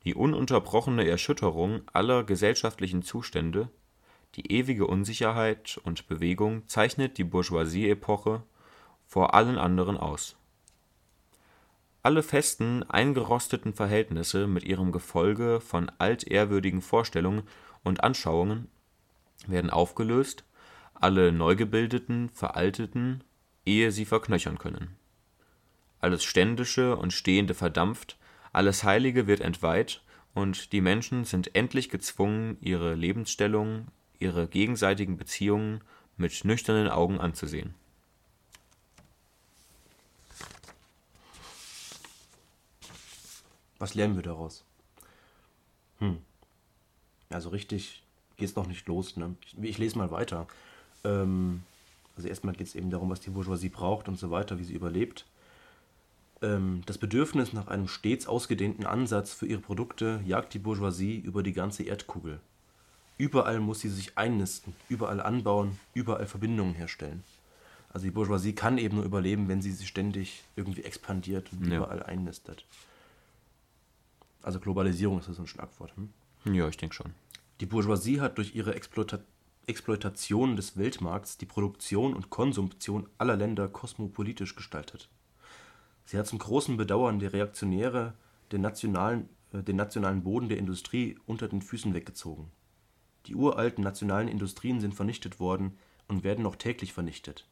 Speaker 2: die ununterbrochene Erschütterung aller gesellschaftlichen Zustände, die ewige Unsicherheit und Bewegung zeichnet die Bourgeoisie-Epoche vor allen anderen aus. Alle festen, eingerosteten Verhältnisse mit ihrem Gefolge von altehrwürdigen Vorstellungen und Anschauungen werden aufgelöst, alle Neugebildeten veralteten, ehe sie verknöchern können. Alles Ständische und Stehende verdampft, alles Heilige wird entweiht, und die Menschen sind endlich gezwungen, ihre Lebensstellung, ihre gegenseitigen Beziehungen mit nüchternen Augen anzusehen.
Speaker 1: Was lernen wir daraus? Hm. Also richtig geht es noch nicht los. Ne? Ich, ich lese mal weiter. Ähm, also erstmal geht es eben darum, was die Bourgeoisie braucht und so weiter, wie sie überlebt. Ähm, das Bedürfnis nach einem stets ausgedehnten Ansatz für ihre Produkte jagt die Bourgeoisie über die ganze Erdkugel. Überall muss sie sich einnisten, überall anbauen, überall Verbindungen herstellen. Also die Bourgeoisie kann eben nur überleben, wenn sie sich ständig irgendwie expandiert und
Speaker 2: Ja.
Speaker 1: überall einnistet. Also Globalisierung ist das so ein Schlagwort. Hm?
Speaker 2: Ja, ich denke schon.
Speaker 1: Die Bourgeoisie hat durch ihre Exploita Exploitation des Weltmarkts die Produktion und Konsumption aller Länder kosmopolitisch gestaltet. Sie hat zum großen Bedauern der Reaktionäre den nationalen, äh, den nationalen Boden der Industrie unter den Füßen weggezogen. Die uralten nationalen Industrien sind vernichtet worden und werden noch täglich vernichtet.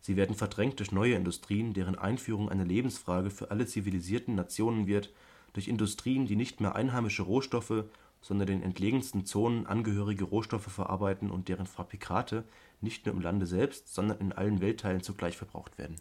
Speaker 1: Sie werden verdrängt durch neue Industrien, deren Einführung eine Lebensfrage für alle zivilisierten Nationen wird, durch Industrien, die nicht mehr einheimische Rohstoffe, sondern den entlegensten Zonen angehörige Rohstoffe verarbeiten und deren Fabrikate nicht nur im Lande selbst, sondern in allen Weltteilen zugleich verbraucht werden.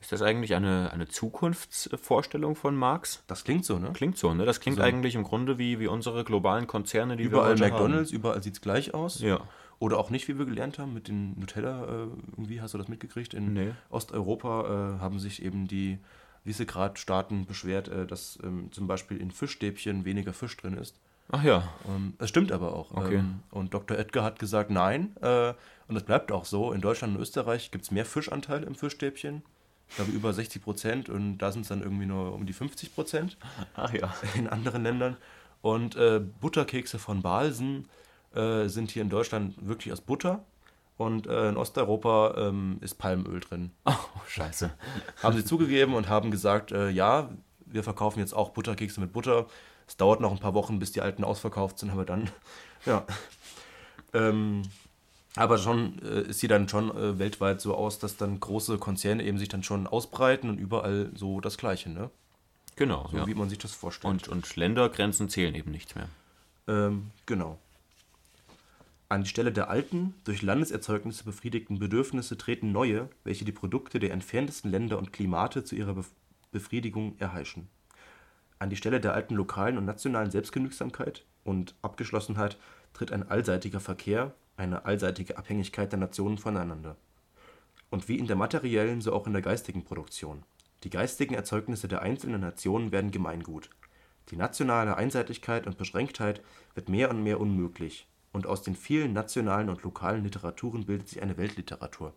Speaker 2: Ist das eigentlich eine, eine Zukunftsvorstellung von Marx?
Speaker 1: Das klingt so, ne?
Speaker 2: Klingt so, ne? Das klingt
Speaker 1: So.
Speaker 2: eigentlich im Grunde wie, wie unsere globalen Konzerne, die
Speaker 1: Überall
Speaker 2: wir
Speaker 1: McDonalds, überall sieht es gleich aus.
Speaker 2: Haben. Ja.
Speaker 1: Oder auch nicht, wie wir gelernt haben, mit den Nutella, äh, irgendwie hast du das mitgekriegt? In
Speaker 2: Nee.
Speaker 1: Osteuropa äh, haben sich eben die Visegrad-Staaten beschwert, äh, dass ähm, zum Beispiel in Fischstäbchen weniger Fisch drin ist.
Speaker 2: Ach ja.
Speaker 1: Ähm, das stimmt aber auch.
Speaker 2: Okay.
Speaker 1: Ähm, und Dr. Edgar hat gesagt, nein. Äh, und das bleibt auch so. In Deutschland und Österreich gibt es mehr Fischanteil im Fischstäbchen. Ich glaube über 60 Prozent und da sind es dann irgendwie nur um die 50 Prozent
Speaker 2: Ach ja.
Speaker 1: in anderen Ländern. Und äh, Butterkekse von Balsen äh, sind hier in Deutschland wirklich aus Butter. Und äh, in Osteuropa ähm, ist Palmöl drin.
Speaker 2: Oh, scheiße.
Speaker 1: Haben sie zugegeben und haben gesagt, äh, ja, wir verkaufen jetzt auch Butterkekse mit Butter. Es dauert noch ein paar Wochen, bis die alten ausverkauft sind, aber dann, ja. Ähm, aber schon äh, es sieht dann schon äh, weltweit so aus, dass dann große Konzerne eben sich dann schon ausbreiten und überall so das Gleiche, ne?
Speaker 2: Genau.
Speaker 1: So
Speaker 2: ja.
Speaker 1: wie man sich das vorstellt.
Speaker 2: Und, und Ländergrenzen zählen eben nichts mehr.
Speaker 1: Ähm, genau. An die Stelle der alten, durch Landeserzeugnisse befriedigten Bedürfnisse treten neue, welche die Produkte der entferntesten Länder und Klimate zu ihrer Befriedigung erheischen. An die Stelle der alten lokalen und nationalen Selbstgenügsamkeit und Abgeschlossenheit tritt ein allseitiger Verkehr, eine allseitige Abhängigkeit der Nationen voneinander. Und wie in der materiellen, so auch in der geistigen Produktion. Die geistigen Erzeugnisse der einzelnen Nationen werden Gemeingut. Die nationale Einseitigkeit und Beschränktheit wird mehr und mehr unmöglich, und aus den vielen nationalen und lokalen Literaturen bildet sich eine Weltliteratur.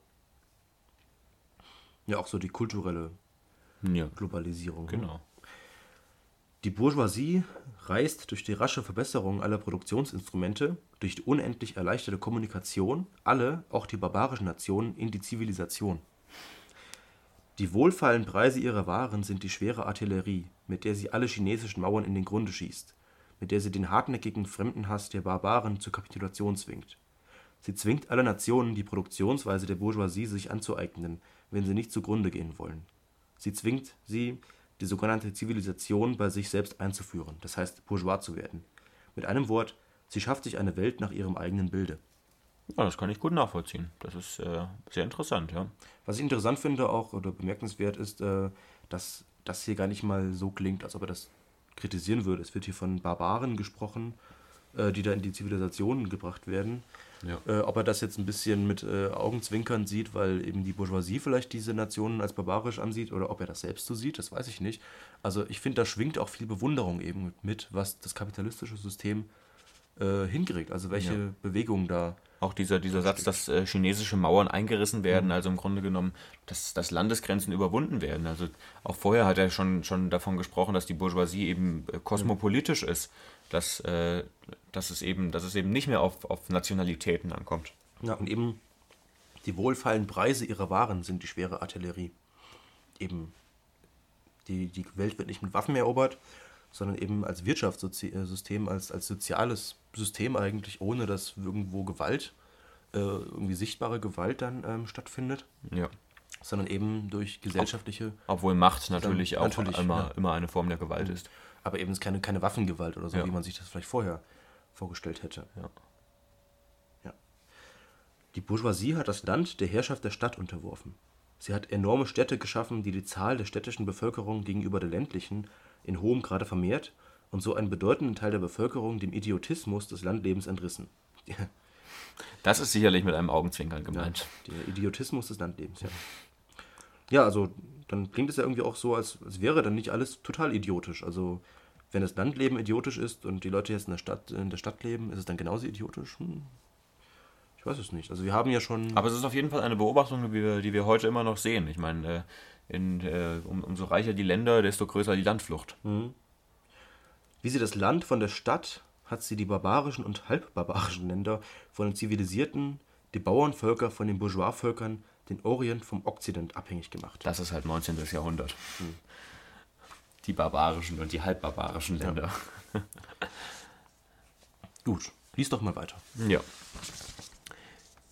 Speaker 1: Ja, auch so die kulturelle
Speaker 2: Ja,
Speaker 1: Globalisierung. ne?
Speaker 2: genau.
Speaker 1: Die Bourgeoisie reißt durch die rasche Verbesserung aller Produktionsinstrumente, durch die unendlich erleichterte Kommunikation alle, auch die barbarischen Nationen, in die Zivilisation. Die wohlfeilen Preise ihrer Waren sind die schwere Artillerie, mit der sie alle chinesischen Mauern in den Grunde schießt, mit der sie den hartnäckigen Fremdenhass der Barbaren zur Kapitulation zwingt. Sie zwingt alle Nationen, die Produktionsweise der Bourgeoisie sich anzueignen, wenn sie nicht zugrunde gehen wollen. Sie zwingt sie, die sogenannte Zivilisation bei sich selbst einzuführen, das heißt bourgeois zu werden. Mit einem Wort, sie schafft sich eine Welt nach ihrem eigenen Bilde.
Speaker 2: Ja, das kann ich gut nachvollziehen. Das ist äh, sehr interessant, ja.
Speaker 1: Was ich interessant finde auch oder bemerkenswert ist, äh, dass das hier gar nicht mal so klingt, als ob er das kritisieren würde. Es wird hier von Barbaren gesprochen, äh, die da in die Zivilisation gebracht werden.
Speaker 2: Ja.
Speaker 1: Äh, ob er das jetzt ein bisschen mit äh, Augenzwinkern sieht, weil eben die Bourgeoisie vielleicht diese Nationen als barbarisch ansieht oder ob er das selbst so sieht, das weiß ich nicht. Also ich finde, da schwingt auch viel Bewunderung eben mit, was das kapitalistische System äh, hinkriegt. Also welche
Speaker 2: Ja.
Speaker 1: Bewegungen da.
Speaker 2: Auch dieser, dieser Satz, dass äh, chinesische Mauern eingerissen werden, also im Grunde genommen, dass, dass Landesgrenzen überwunden werden. Also auch vorher hat er schon, schon davon gesprochen, dass die Bourgeoisie eben äh, kosmopolitisch ist, dass, äh, dass, es eben, dass es eben nicht mehr auf, auf Nationalitäten ankommt.
Speaker 1: Ja, und eben die wohlfeilen Preise ihrer Waren sind die schwere Artillerie. Eben die, die Welt wird nicht mit Waffen erobert, sondern eben als Wirtschaftssystem, als, als soziales System eigentlich, ohne dass irgendwo Gewalt, äh, irgendwie sichtbare Gewalt dann ähm, stattfindet,
Speaker 2: Ja.
Speaker 1: sondern eben durch gesellschaftliche,
Speaker 2: Obwohl Macht natürlich
Speaker 1: Dann-
Speaker 2: auch
Speaker 1: natürlich,
Speaker 2: immer,
Speaker 1: ja.
Speaker 2: immer eine Form der Gewalt ist.
Speaker 1: aber eben keine, keine Waffengewalt oder so,
Speaker 2: Ja.
Speaker 1: wie man sich das vielleicht vorher vorgestellt hätte.
Speaker 2: Ja.
Speaker 1: Ja. Die Bourgeoisie hat das Land der Herrschaft der Stadt unterworfen. Sie hat enorme Städte geschaffen, die die Zahl der städtischen Bevölkerung gegenüber der ländlichen in hohem Grade vermehrt und so einen bedeutenden Teil der Bevölkerung dem Idiotismus des Landlebens entrissen.
Speaker 2: Das ist sicherlich mit einem Augenzwinkern gemeint.
Speaker 1: Der Idiotismus des Landlebens, ja. Ja, also dann klingt es ja irgendwie auch so, als, als wäre dann nicht alles total idiotisch. Also wenn das Landleben idiotisch ist und die Leute jetzt in der Stadt, in der Stadt leben, ist es dann genauso idiotisch? Hm. Ich weiß es nicht. Also wir haben ja schon.
Speaker 2: Aber es ist auf jeden Fall eine Beobachtung, die wir, die wir heute immer noch sehen. Ich meine, äh, in, äh, um, umso reicher die Länder, desto größer die Landflucht.
Speaker 1: Wie sie das Land von der Stadt hat sie die barbarischen und halbbarbarischen Länder von den zivilisierten, die Bauernvölker von den Bourgeoisvölkern, den Orient vom Okzident abhängig gemacht.
Speaker 2: Das ist halt 19. Jahrhundert. Die barbarischen und die halbbarbarischen Länder.
Speaker 1: Gut, lies doch mal weiter.
Speaker 2: Ja.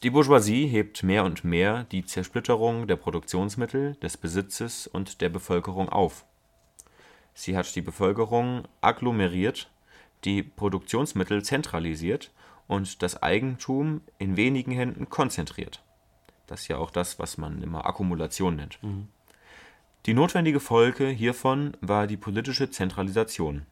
Speaker 2: Die Bourgeoisie hebt mehr und mehr die Zersplitterung der Produktionsmittel, des Besitzes und der Bevölkerung auf. Sie hat die Bevölkerung agglomeriert, die Produktionsmittel zentralisiert und das Eigentum in wenigen Händen konzentriert. Das ist ja auch das, was man immer Akkumulation nennt. Die notwendige Folge hiervon war die politische Zentralisation.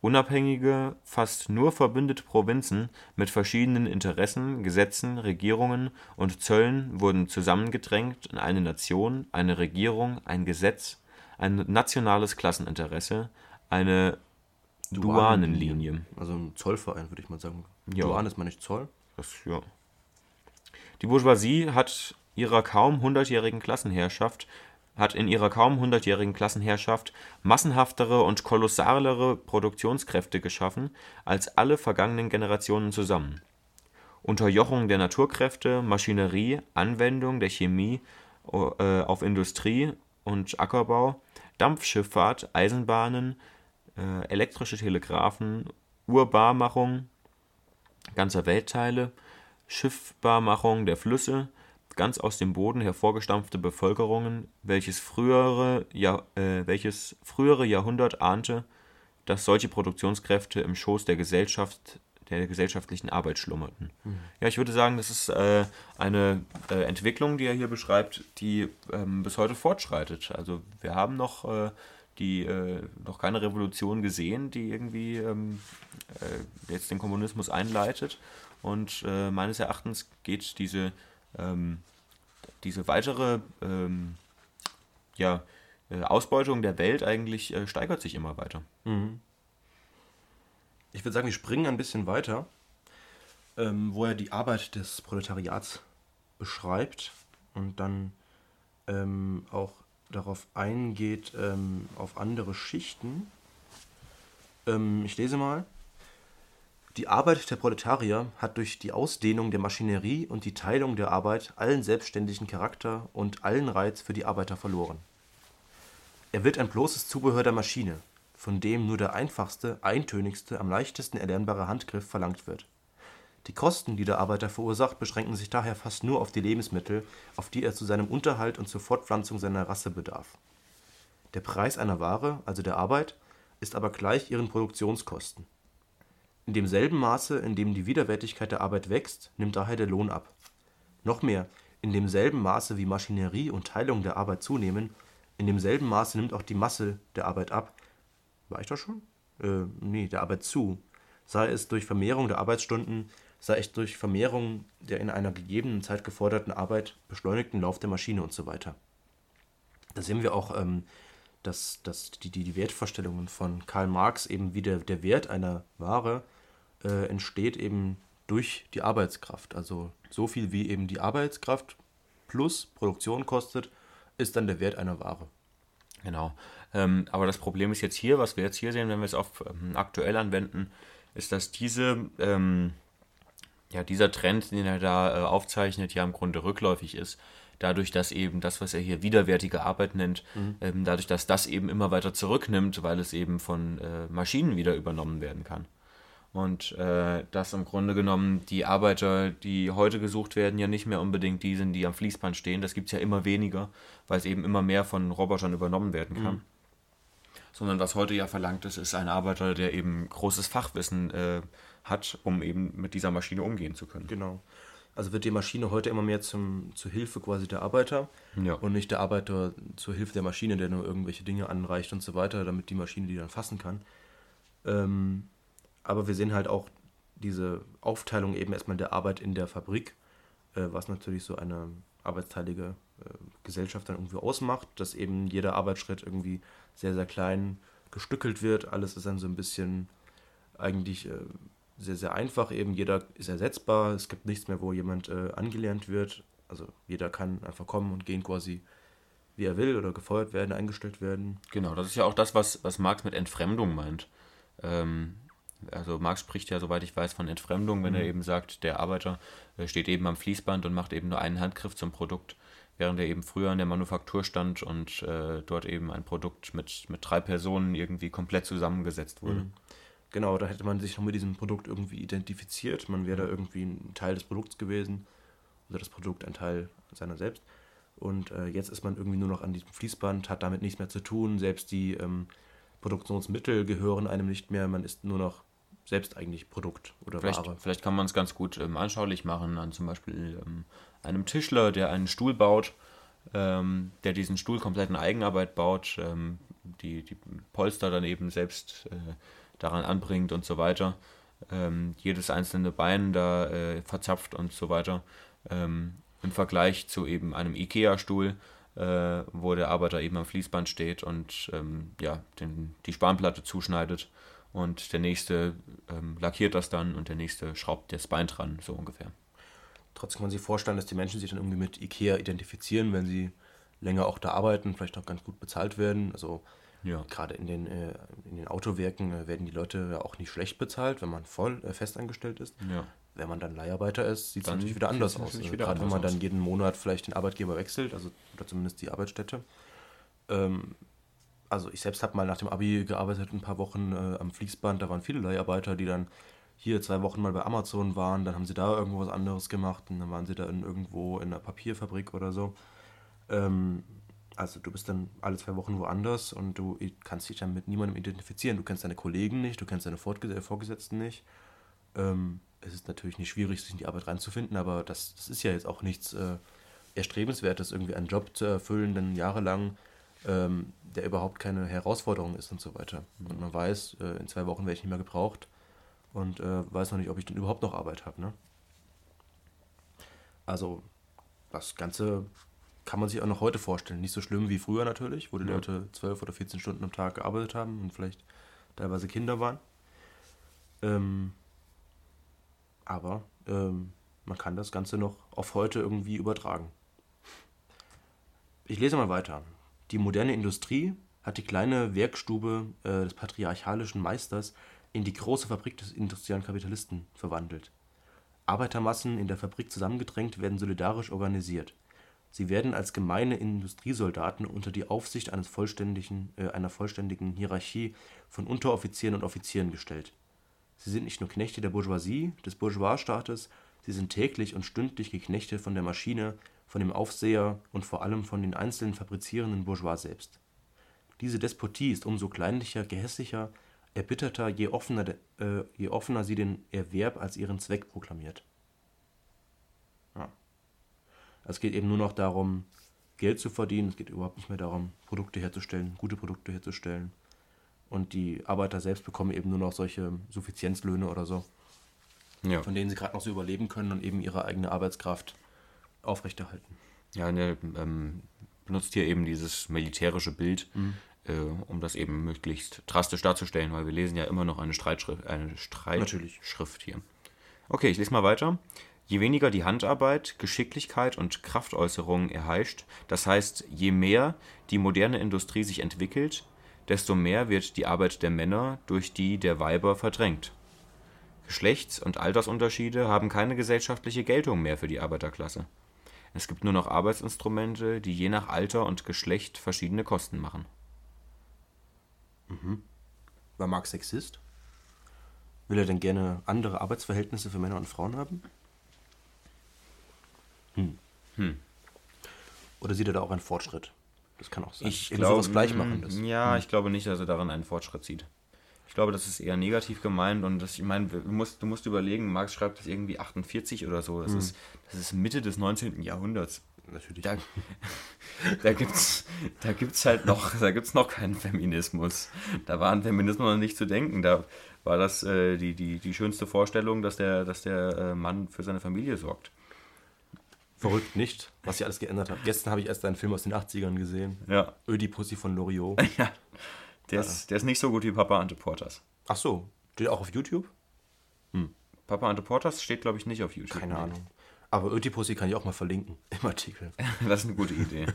Speaker 2: Unabhängige, fast nur verbündete Provinzen mit verschiedenen Interessen, Gesetzen, Regierungen und Zöllen wurden zusammengedrängt in eine Nation, eine Regierung, ein Gesetz, ein nationales Klasseninteresse, eine Duanenlinie.
Speaker 1: Also ein Zollverein, würde ich mal sagen.
Speaker 2: Ja.
Speaker 1: Duan ist man nicht Zoll.
Speaker 2: Das, ja. Die Bourgeoisie hat ihrer kaum hundertjährigen Klassenherrschaft hat in ihrer kaum hundertjährigen Klassenherrschaft massenhaftere und kolossalere Produktionskräfte geschaffen als alle vergangenen Generationen zusammen. Unterjochung der Naturkräfte, Maschinerie, Anwendung der Chemie äh, auf Industrie und Ackerbau, Dampfschifffahrt, Eisenbahnen, äh, elektrische Telegraphen, Urbarmachung ganzer Weltteile, Schiffbarmachung der Flüsse, ganz aus dem Boden hervorgestampfte Bevölkerungen, welches frühere, Jahr, äh, welches frühere Jahrhundert ahnte, dass solche Produktionskräfte im Schoß der Gesellschaft der gesellschaftlichen Arbeit schlummerten. Mhm. Ja, ich würde sagen, das ist äh, eine äh, Entwicklung, die er hier beschreibt, die ähm, bis heute fortschreitet. Also wir haben noch äh, die äh, noch keine Revolution gesehen, die irgendwie ähm, äh, jetzt den Kommunismus einleitet. Und äh, meines Erachtens geht diese, ähm, diese weitere ähm, ja, äh, Ausbeutung der Welt eigentlich äh, steigert sich immer weiter. Mhm.
Speaker 1: Ich würde sagen, wir springen ein bisschen weiter, ähm, wo er die Arbeit des Proletariats beschreibt und dann ähm, auch darauf eingeht, ähm, auf andere Schichten. Ähm, ich lese mal. Die Arbeit der Proletarier hat durch die Ausdehnung der Maschinerie und die Teilung der Arbeit allen selbstständigen Charakter und allen Reiz für die Arbeiter verloren. Er wird ein bloßes Zubehör der Maschine, von dem nur der einfachste, eintönigste, am leichtesten erlernbare Handgriff verlangt wird. Die Kosten, die der Arbeiter verursacht, beschränken sich daher fast nur auf die Lebensmittel, auf die er zu seinem Unterhalt und zur Fortpflanzung seiner Rasse bedarf. Der Preis einer Ware, also der Arbeit, ist aber gleich ihren Produktionskosten. In demselben Maße, in dem die Widerwärtigkeit der Arbeit wächst, nimmt daher der Lohn ab. Noch mehr, in demselben Maße wie Maschinerie und Teilung der Arbeit zunehmen, in demselben Maße nimmt auch die Masse der Arbeit ab. War ich das schon? Äh, nee, der Arbeit zu. Sei es durch Vermehrung der Arbeitsstunden, sei es durch Vermehrung der in einer gegebenen Zeit geforderten Arbeit, beschleunigten Lauf der Maschine und so weiter. Da sehen wir auch, ähm, dass, dass die, die, die Wertvorstellungen von Karl Marx eben wie der, der Wert einer Ware äh, entsteht eben durch die Arbeitskraft. Also so viel wie eben die Arbeitskraft plus Produktion kostet, ist dann der Wert einer Ware.
Speaker 2: Genau. Ähm, aber das Problem ist jetzt hier, was wir jetzt hier sehen, wenn wir es auf ähm, aktuell anwenden, ist, dass diese ähm, ja, dieser Trend, den er da äh, aufzeichnet, ja im Grunde rückläufig ist. Dadurch, dass eben das, was er hier widerwärtige Arbeit nennt, mhm. ähm, dadurch, dass das eben immer weiter zurücknimmt, weil es eben von äh, Maschinen wieder übernommen werden kann. Und äh, dass im Grunde genommen die Arbeiter, die heute gesucht werden, ja nicht mehr unbedingt die sind, die am Fließband stehen. Das gibt es ja immer weniger, weil es eben immer mehr von Robotern übernommen werden kann. Mhm. Sondern was heute ja verlangt ist, ist ein Arbeiter, der eben großes Fachwissen äh, hat, um eben mit dieser Maschine umgehen zu können.
Speaker 1: Genau. Also wird die Maschine heute immer mehr zum, zur Hilfe quasi der Arbeiter ja. und nicht der Arbeiter zur Hilfe der Maschine, der nur irgendwelche Dinge anreicht und so weiter, damit die Maschine die dann fassen kann. Ähm, aber wir sehen halt auch diese Aufteilung eben erstmal der Arbeit in der Fabrik, äh, was natürlich so eine arbeitsteilige äh, Gesellschaft dann irgendwie ausmacht, dass eben jeder Arbeitsschritt irgendwie sehr, sehr klein gestückelt wird. Alles ist dann so ein bisschen eigentlich äh, sehr, sehr einfach eben. Jeder ist ersetzbar. Es gibt nichts mehr, wo jemand äh, angelernt wird. Also jeder kann einfach kommen und gehen quasi, wie er will oder gefeuert werden, eingestellt werden.
Speaker 2: Genau, das ist ja auch das, was, was Marx mit Entfremdung meint. Ähm, also Marx spricht ja, soweit ich weiß, von Entfremdung, wenn mhm. er eben sagt, der Arbeiter äh, steht eben am Fließband und macht eben nur einen Handgriff zum Produkt, während er eben früher in der Manufaktur stand und äh, dort eben ein Produkt mit, mit drei Personen irgendwie komplett zusammengesetzt wurde. Mhm.
Speaker 1: Genau, da hätte man sich noch mit diesem Produkt irgendwie identifiziert. Man wäre da irgendwie ein Teil des Produkts gewesen oder das Produkt ein Teil seiner selbst. Und äh, jetzt ist man irgendwie nur noch an diesem Fließband, hat damit nichts mehr zu tun. Selbst die ähm, Produktionsmittel gehören einem nicht mehr. Man ist nur noch selbst eigentlich Produkt oder
Speaker 2: vielleicht, Ware. Vielleicht kann man es ganz gut ähm, anschaulich machen an zum Beispiel ähm, einem Tischler, der einen Stuhl baut, ähm, der diesen Stuhl komplett in Eigenarbeit baut, ähm, die, die Polster dann eben selbst äh, daran anbringt und so weiter. Ähm, jedes einzelne Bein da äh, verzapft und so weiter. Ähm, Im Vergleich zu eben einem IKEA-Stuhl, äh, wo der Arbeiter eben am Fließband steht und ähm, ja, den, die Spanplatte zuschneidet und der nächste ähm, lackiert das dann und der nächste schraubt das Bein dran, so ungefähr.
Speaker 1: Trotzdem kann man sich vorstellen, dass die Menschen sich dann irgendwie mit IKEA identifizieren, wenn sie länger auch da arbeiten, vielleicht auch ganz gut bezahlt werden. Also ja. Gerade in den, äh, in den Autowerken äh, werden die Leute auch nicht schlecht bezahlt, wenn man voll äh, festangestellt ist. Ja. Wenn man dann Leiharbeiter ist, sieht es natürlich wieder anders aus. Also gerade wenn man aus. dann jeden Monat vielleicht den Arbeitgeber wechselt, also oder zumindest die Arbeitsstätte. Ähm, also ich selbst habe mal nach dem Abi gearbeitet, ein paar Wochen äh, am Fließband. Da waren viele Leiharbeiter, die dann hier zwei Wochen mal bei Amazon waren. Dann haben sie da irgendwo was anderes gemacht und dann waren sie da in, irgendwo in einer Papierfabrik oder so. Ähm, also du bist dann alle zwei Wochen woanders und du kannst dich dann mit niemandem identifizieren. Du kennst deine Kollegen nicht, du kennst deine Vorgesetzten nicht. Ähm, es ist natürlich nicht schwierig, sich in die Arbeit reinzufinden, aber das, das ist ja jetzt auch nichts äh, Erstrebenswertes, irgendwie einen Job zu erfüllen, dann jahrelang, ähm, der überhaupt keine Herausforderung ist und so weiter. Und man weiß, äh, in zwei Wochen werde ich nicht mehr gebraucht und äh, weiß noch nicht, ob ich dann überhaupt noch Arbeit habe. Ne? Also das Ganze kann man sich auch noch heute vorstellen. Nicht so schlimm wie früher natürlich, wo die
Speaker 2: Ja.
Speaker 1: Leute 12 oder 14 Stunden am Tag gearbeitet haben und vielleicht teilweise Kinder waren. Ähm, aber ähm, man kann das Ganze noch auf heute irgendwie übertragen. Ich lese mal weiter. Die moderne Industrie hat die kleine Werkstube äh, des patriarchalischen Meisters in die große Fabrik des industriellen Kapitalisten verwandelt. Arbeitermassen in der Fabrik zusammengedrängt werden solidarisch organisiert. Sie werden als gemeine Industriesoldaten unter die Aufsicht äh, einer vollständigen Hierarchie von Unteroffizieren und Offizieren gestellt. Sie sind nicht nur Knechte der Bourgeoisie, des Bourgeoisstaates, sie sind täglich und stündlich geknechtet von der Maschine, von dem Aufseher und vor allem von den einzelnen fabrizierenden Bourgeois selbst. Diese Despotie ist umso kleinlicher, gehässiger, erbitterter, äh, je offener sie den Erwerb als ihren Zweck proklamiert. Es geht eben nur noch darum, Geld zu verdienen. Es geht überhaupt nicht mehr darum, Produkte herzustellen, gute Produkte herzustellen. Und die Arbeiter selbst bekommen eben nur noch solche Suffizienzlöhne oder so,
Speaker 2: Ja.
Speaker 1: von denen sie gerade noch so überleben können und eben ihre eigene Arbeitskraft aufrechterhalten.
Speaker 2: Ja, ne, ähm, benutzt hier eben dieses militärische Bild,
Speaker 1: Mhm.
Speaker 2: äh, um das eben möglichst drastisch darzustellen, weil wir lesen ja immer noch eine Streitschrift, eine. Streitschrift hier. Okay, ich lese mal weiter. Je weniger die Handarbeit, Geschicklichkeit und Kraftäußerung erheischt, das heißt, je mehr die moderne Industrie sich entwickelt, desto mehr wird die Arbeit der Männer durch die der Weiber verdrängt. Geschlechts- und Altersunterschiede haben keine gesellschaftliche Geltung mehr für die Arbeiterklasse. Es gibt nur noch Arbeitsinstrumente, die je nach Alter und Geschlecht verschiedene Kosten machen.
Speaker 1: War Marx Sexist? Will er denn gerne andere Arbeitsverhältnisse für Männer und Frauen haben? Hm. Oder sieht er da auch einen Fortschritt? Das kann auch sein.
Speaker 2: Ich
Speaker 1: Eben
Speaker 2: glaube,
Speaker 1: sowas Gleichmachendes.
Speaker 2: Ja, ich glaube nicht, dass er daran einen Fortschritt sieht. Ich glaube, das ist eher negativ gemeint und das, ich meine, du musst, du musst überlegen, Marx schreibt das irgendwie 48 oder so. Das, ist, das ist Mitte des 19. Jahrhunderts.
Speaker 1: Natürlich.
Speaker 2: Da, da gibt's, da gibt's halt noch, da gibt's noch keinen Feminismus. Da war an Feminismus noch nicht zu denken. Da war das äh, die, die, die schönste Vorstellung, dass der, dass der äh, Mann für seine Familie sorgt.
Speaker 1: Verrückt nicht, was sich alles geändert hat. Gestern habe ich erst einen Film aus den 80ern gesehen.
Speaker 2: Ja.
Speaker 1: Ödipussy von Loriot.
Speaker 2: ja. Der, ist, der ist nicht so gut wie Papa Ante Portas.
Speaker 1: Ach so, steht auch auf YouTube?
Speaker 2: Papa Ante Portas steht, glaube ich, nicht auf YouTube.
Speaker 1: Keine Ahnung. Aber Ödipussy kann ich auch mal verlinken im Artikel.
Speaker 2: Das ist eine gute Idee.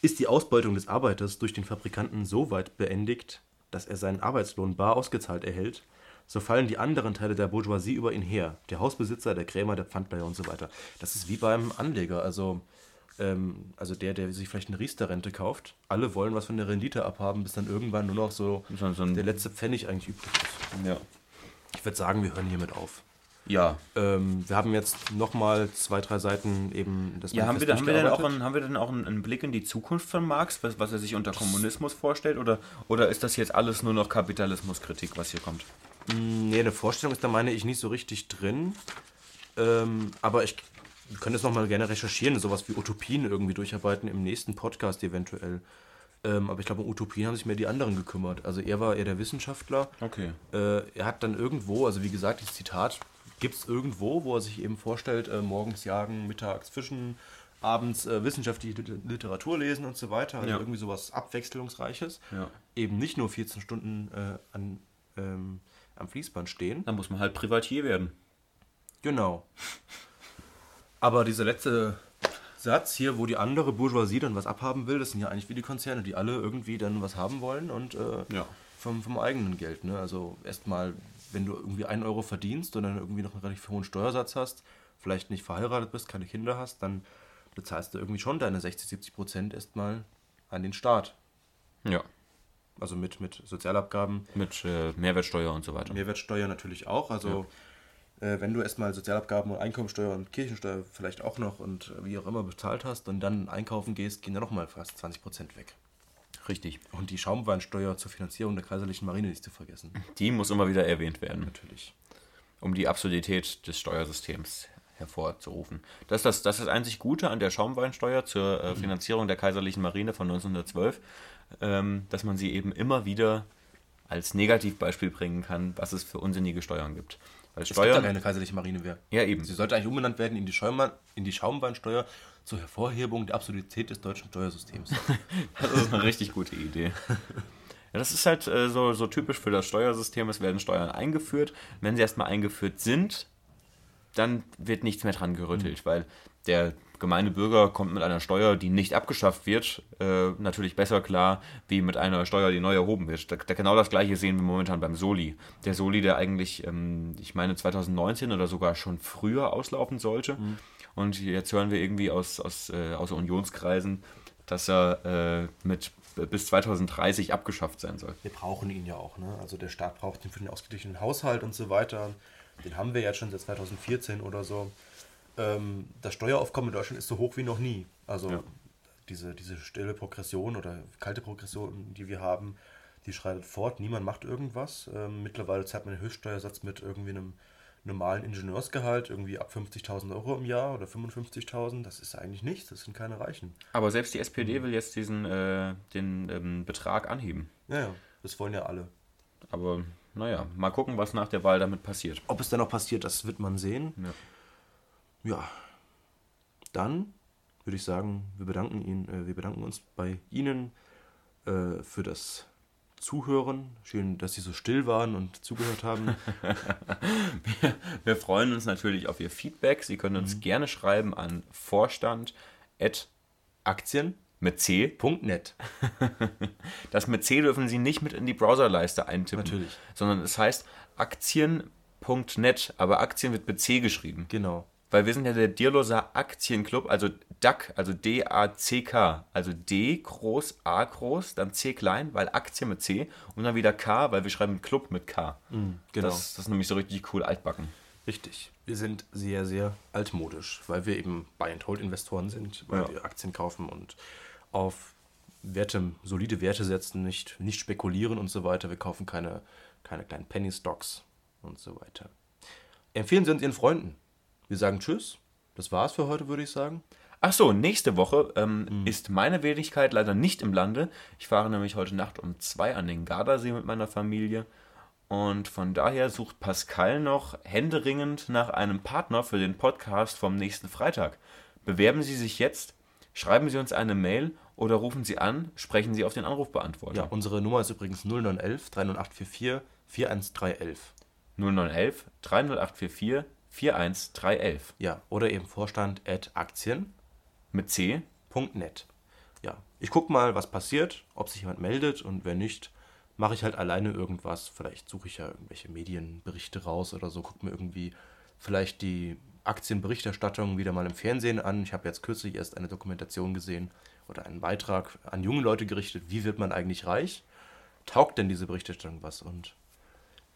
Speaker 1: Ist die Ausbeutung des Arbeiters durch den Fabrikanten so weit beendigt, dass er seinen Arbeitslohn bar ausgezahlt erhält, so fallen die anderen Teile der Bourgeoisie über ihn her. Der Hausbesitzer, der Krämer, der Pfandleiher und so weiter. Das ist wie beim Anleger. Also, ähm, also der, der sich vielleicht eine Riester-Rente kauft. Alle wollen was von der Rendite abhaben, bis dann irgendwann nur noch so
Speaker 2: So, so
Speaker 1: der letzte Pfennig eigentlich übrig ist.
Speaker 2: ja.
Speaker 1: Ich würde sagen, wir hören hiermit auf.
Speaker 2: Ja.
Speaker 1: Ähm, wir haben jetzt nochmal zwei, drei Seiten eben das
Speaker 2: Ja, haben wir, haben, wir denn auch einen, haben wir denn auch einen, einen Blick in die Zukunft von Marx, was, was er sich unter Kommunismus vorstellt? Oder, oder ist das jetzt alles nur noch Kapitalismuskritik, was hier kommt?
Speaker 1: Nee, eine Vorstellung ist da, meine ich, nicht so richtig drin. Ähm, aber ich können das nochmal gerne recherchieren, sowas wie Utopien irgendwie durcharbeiten im nächsten Podcast eventuell. Ähm, aber ich glaube, um Utopien haben sich mehr die anderen gekümmert. Also er war eher der Wissenschaftler.
Speaker 2: Okay.
Speaker 1: Äh, er hat dann irgendwo, also wie gesagt, dieses Zitat gibt es irgendwo, wo er sich eben vorstellt, äh, morgens jagen, mittags fischen, abends äh, wissenschaftliche Lit- Literatur lesen und so weiter. Also
Speaker 2: Ja.
Speaker 1: irgendwie sowas Abwechslungsreiches.
Speaker 2: Ja.
Speaker 1: Eben nicht nur 14 Stunden äh, an, am Fließband stehen.
Speaker 2: Dann muss man halt Privatier werden.
Speaker 1: Genau. Aber dieser letzte Satz hier, wo die andere Bourgeoisie dann was abhaben will, das sind ja eigentlich wie die Konzerne, die alle irgendwie dann was haben wollen und äh,
Speaker 2: Ja.
Speaker 1: vom, vom eigenen Geld. Ne? Also erstmal, wenn du irgendwie einen Euro verdienst und dann irgendwie noch einen relativ hohen Steuersatz hast, vielleicht nicht verheiratet bist, keine Kinder hast, dann bezahlst du irgendwie schon deine 60, 70 Prozent erstmal an den Staat.
Speaker 2: Ja.
Speaker 1: Also mit, mit Sozialabgaben,
Speaker 2: Mit äh, Mehrwertsteuer und so weiter.
Speaker 1: Mehrwertsteuer natürlich auch. Also äh, wenn du erstmal Sozialabgaben und Einkommensteuer und Kirchensteuer vielleicht auch noch und wie auch immer bezahlt hast und dann einkaufen gehst, gehen da nochmal fast 20% weg.
Speaker 2: Richtig.
Speaker 1: Und die Schaumweinsteuer zur Finanzierung der Kaiserlichen Marine nicht zu vergessen.
Speaker 2: Die muss immer wieder erwähnt werden,
Speaker 1: Natürlich.
Speaker 2: um die Absurdität des Steuersystems hervorzurufen. Das ist das, das, ist das einzig Gute an der Schaumweinsteuer zur äh, Finanzierung der Kaiserlichen Marine von 1912, ähm, dass man sie eben immer wieder als Negativbeispiel bringen kann, was es für unsinnige Steuern gibt. Weil
Speaker 1: Es gibt ja
Speaker 2: Steuern,
Speaker 1: keine Kaiserliche Marine mehr.
Speaker 2: ja eben,
Speaker 1: Sie sollte eigentlich umbenannt werden in die, Schaumwein, in die Schaumweinsteuer zur Hervorhebung der Absurdität des deutschen Steuersystems.
Speaker 2: Das ist eine richtig gute Idee. Ja, das ist halt äh, so, so typisch für das Steuersystem. Es werden Steuern eingeführt. Wenn sie erstmal eingeführt sind, dann wird nichts mehr dran gerüttelt, weil der gemeine Bürger kommt mit einer Steuer, die nicht abgeschafft wird, äh, natürlich besser klar, wie mit einer Steuer, die neu erhoben wird. Da, da genau das gleiche sehen wir momentan beim Soli. Der Soli, der eigentlich, ähm, ich meine, 2019 oder sogar schon früher auslaufen sollte. Und jetzt hören wir irgendwie aus, aus, äh, aus Unionskreisen, dass er äh, mit bis 2030 abgeschafft sein soll.
Speaker 1: Wir brauchen ihn ja auch. Ne? Also der Staat braucht ihn für den ausgeglichenen Haushalt und so weiter. Den haben wir jetzt schon seit 2014 oder so. Ähm, das Steueraufkommen in Deutschland ist so hoch wie noch nie. Also
Speaker 2: Ja.
Speaker 1: diese, diese stille Progression oder kalte Progression, die wir haben, die schreitet fort. Niemand macht irgendwas. Ähm, mittlerweile zahlt man den Höchststeuersatz mit irgendwie einem normalen Ingenieursgehalt, irgendwie ab 50.000 Euro im Jahr oder 55.000. Das ist eigentlich nichts. Das sind keine Reichen.
Speaker 2: Aber selbst die SPD will jetzt diesen äh, den ähm, Betrag anheben.
Speaker 1: Ja, ja, das wollen ja alle.
Speaker 2: Aber naja, mal gucken, was nach der Wahl damit passiert.
Speaker 1: Ob es dann noch passiert, das wird man sehen.
Speaker 2: Ja.
Speaker 1: Ja. Dann würde ich sagen, wir bedanken, ihn, äh, wir bedanken uns bei Ihnen äh, für das Zuhören. Schön, dass Sie so still waren und zugehört haben.
Speaker 2: Wir freuen uns natürlich auf Ihr Feedback. Sie können uns gerne schreiben an vorstand mit C. Das mit C dürfen Sie nicht mit in die Browserleiste eintippen.
Speaker 1: Natürlich.
Speaker 2: Sondern es heißt Aktien.net, aber Aktien wird mit C geschrieben.
Speaker 1: Genau.
Speaker 2: Weil wir sind ja der Dirloser Aktienclub, also DAC, also D-A-C-K. Also D groß, A groß, dann C klein, weil Aktien mit C und dann wieder K, weil wir schreiben Club mit K.
Speaker 1: genau.
Speaker 2: Das, das ist nämlich so richtig cool altbacken.
Speaker 1: Richtig. Wir sind sehr, sehr altmodisch, weil wir eben Buy-and-Hold-Investoren sind, weil
Speaker 2: Ja.
Speaker 1: wir Aktien kaufen und auf Werte, solide Werte setzen, nicht, nicht spekulieren und so weiter. Wir kaufen keine, keine kleinen Penny-Stocks und so weiter. Empfehlen Sie uns Ihren Freunden. Wir sagen Tschüss. Das war's für heute, würde ich sagen.
Speaker 2: Ach so, nächste Woche ähm, ist meine Wenigkeit leider nicht im Lande. Ich fahre nämlich heute Nacht um zwei an den Gardasee mit meiner Familie. Und von daher sucht Pascal noch händeringend nach einem Partner für den Podcast vom nächsten Freitag. Bewerben Sie sich jetzt, schreiben Sie uns eine Mail oder rufen Sie an, sprechen Sie auf den Anrufbeantworter.
Speaker 1: Ja, unsere Nummer ist übrigens 0911 30844 41311.
Speaker 2: 0911 30844 41311
Speaker 1: Ja, oder eben Vorstand at aktien.net.
Speaker 2: mit C.
Speaker 1: Ja, ich guck mal, was passiert, ob sich jemand meldet und wenn nicht, mache ich halt alleine irgendwas. Vielleicht suche ich ja irgendwelche Medienberichte raus oder so, guck mir irgendwie vielleicht die Aktienberichterstattung wieder mal im Fernsehen an. Ich habe jetzt kürzlich erst eine Dokumentation gesehen oder einen Beitrag an junge Leute gerichtet. Wie wird man eigentlich reich? Taugt denn diese Berichterstattung was? Und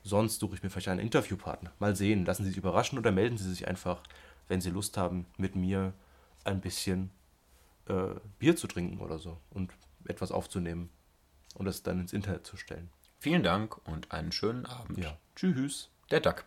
Speaker 1: sonst suche ich mir vielleicht einen Interviewpartner. Mal sehen, lassen Sie sich überraschen oder melden Sie sich einfach, wenn Sie Lust haben, mit mir ein bisschen äh, Bier zu trinken oder so und etwas aufzunehmen und das dann ins Internet zu stellen.
Speaker 2: Vielen Dank und einen schönen Abend.
Speaker 1: Ja. Tschüss.
Speaker 2: Der Duck.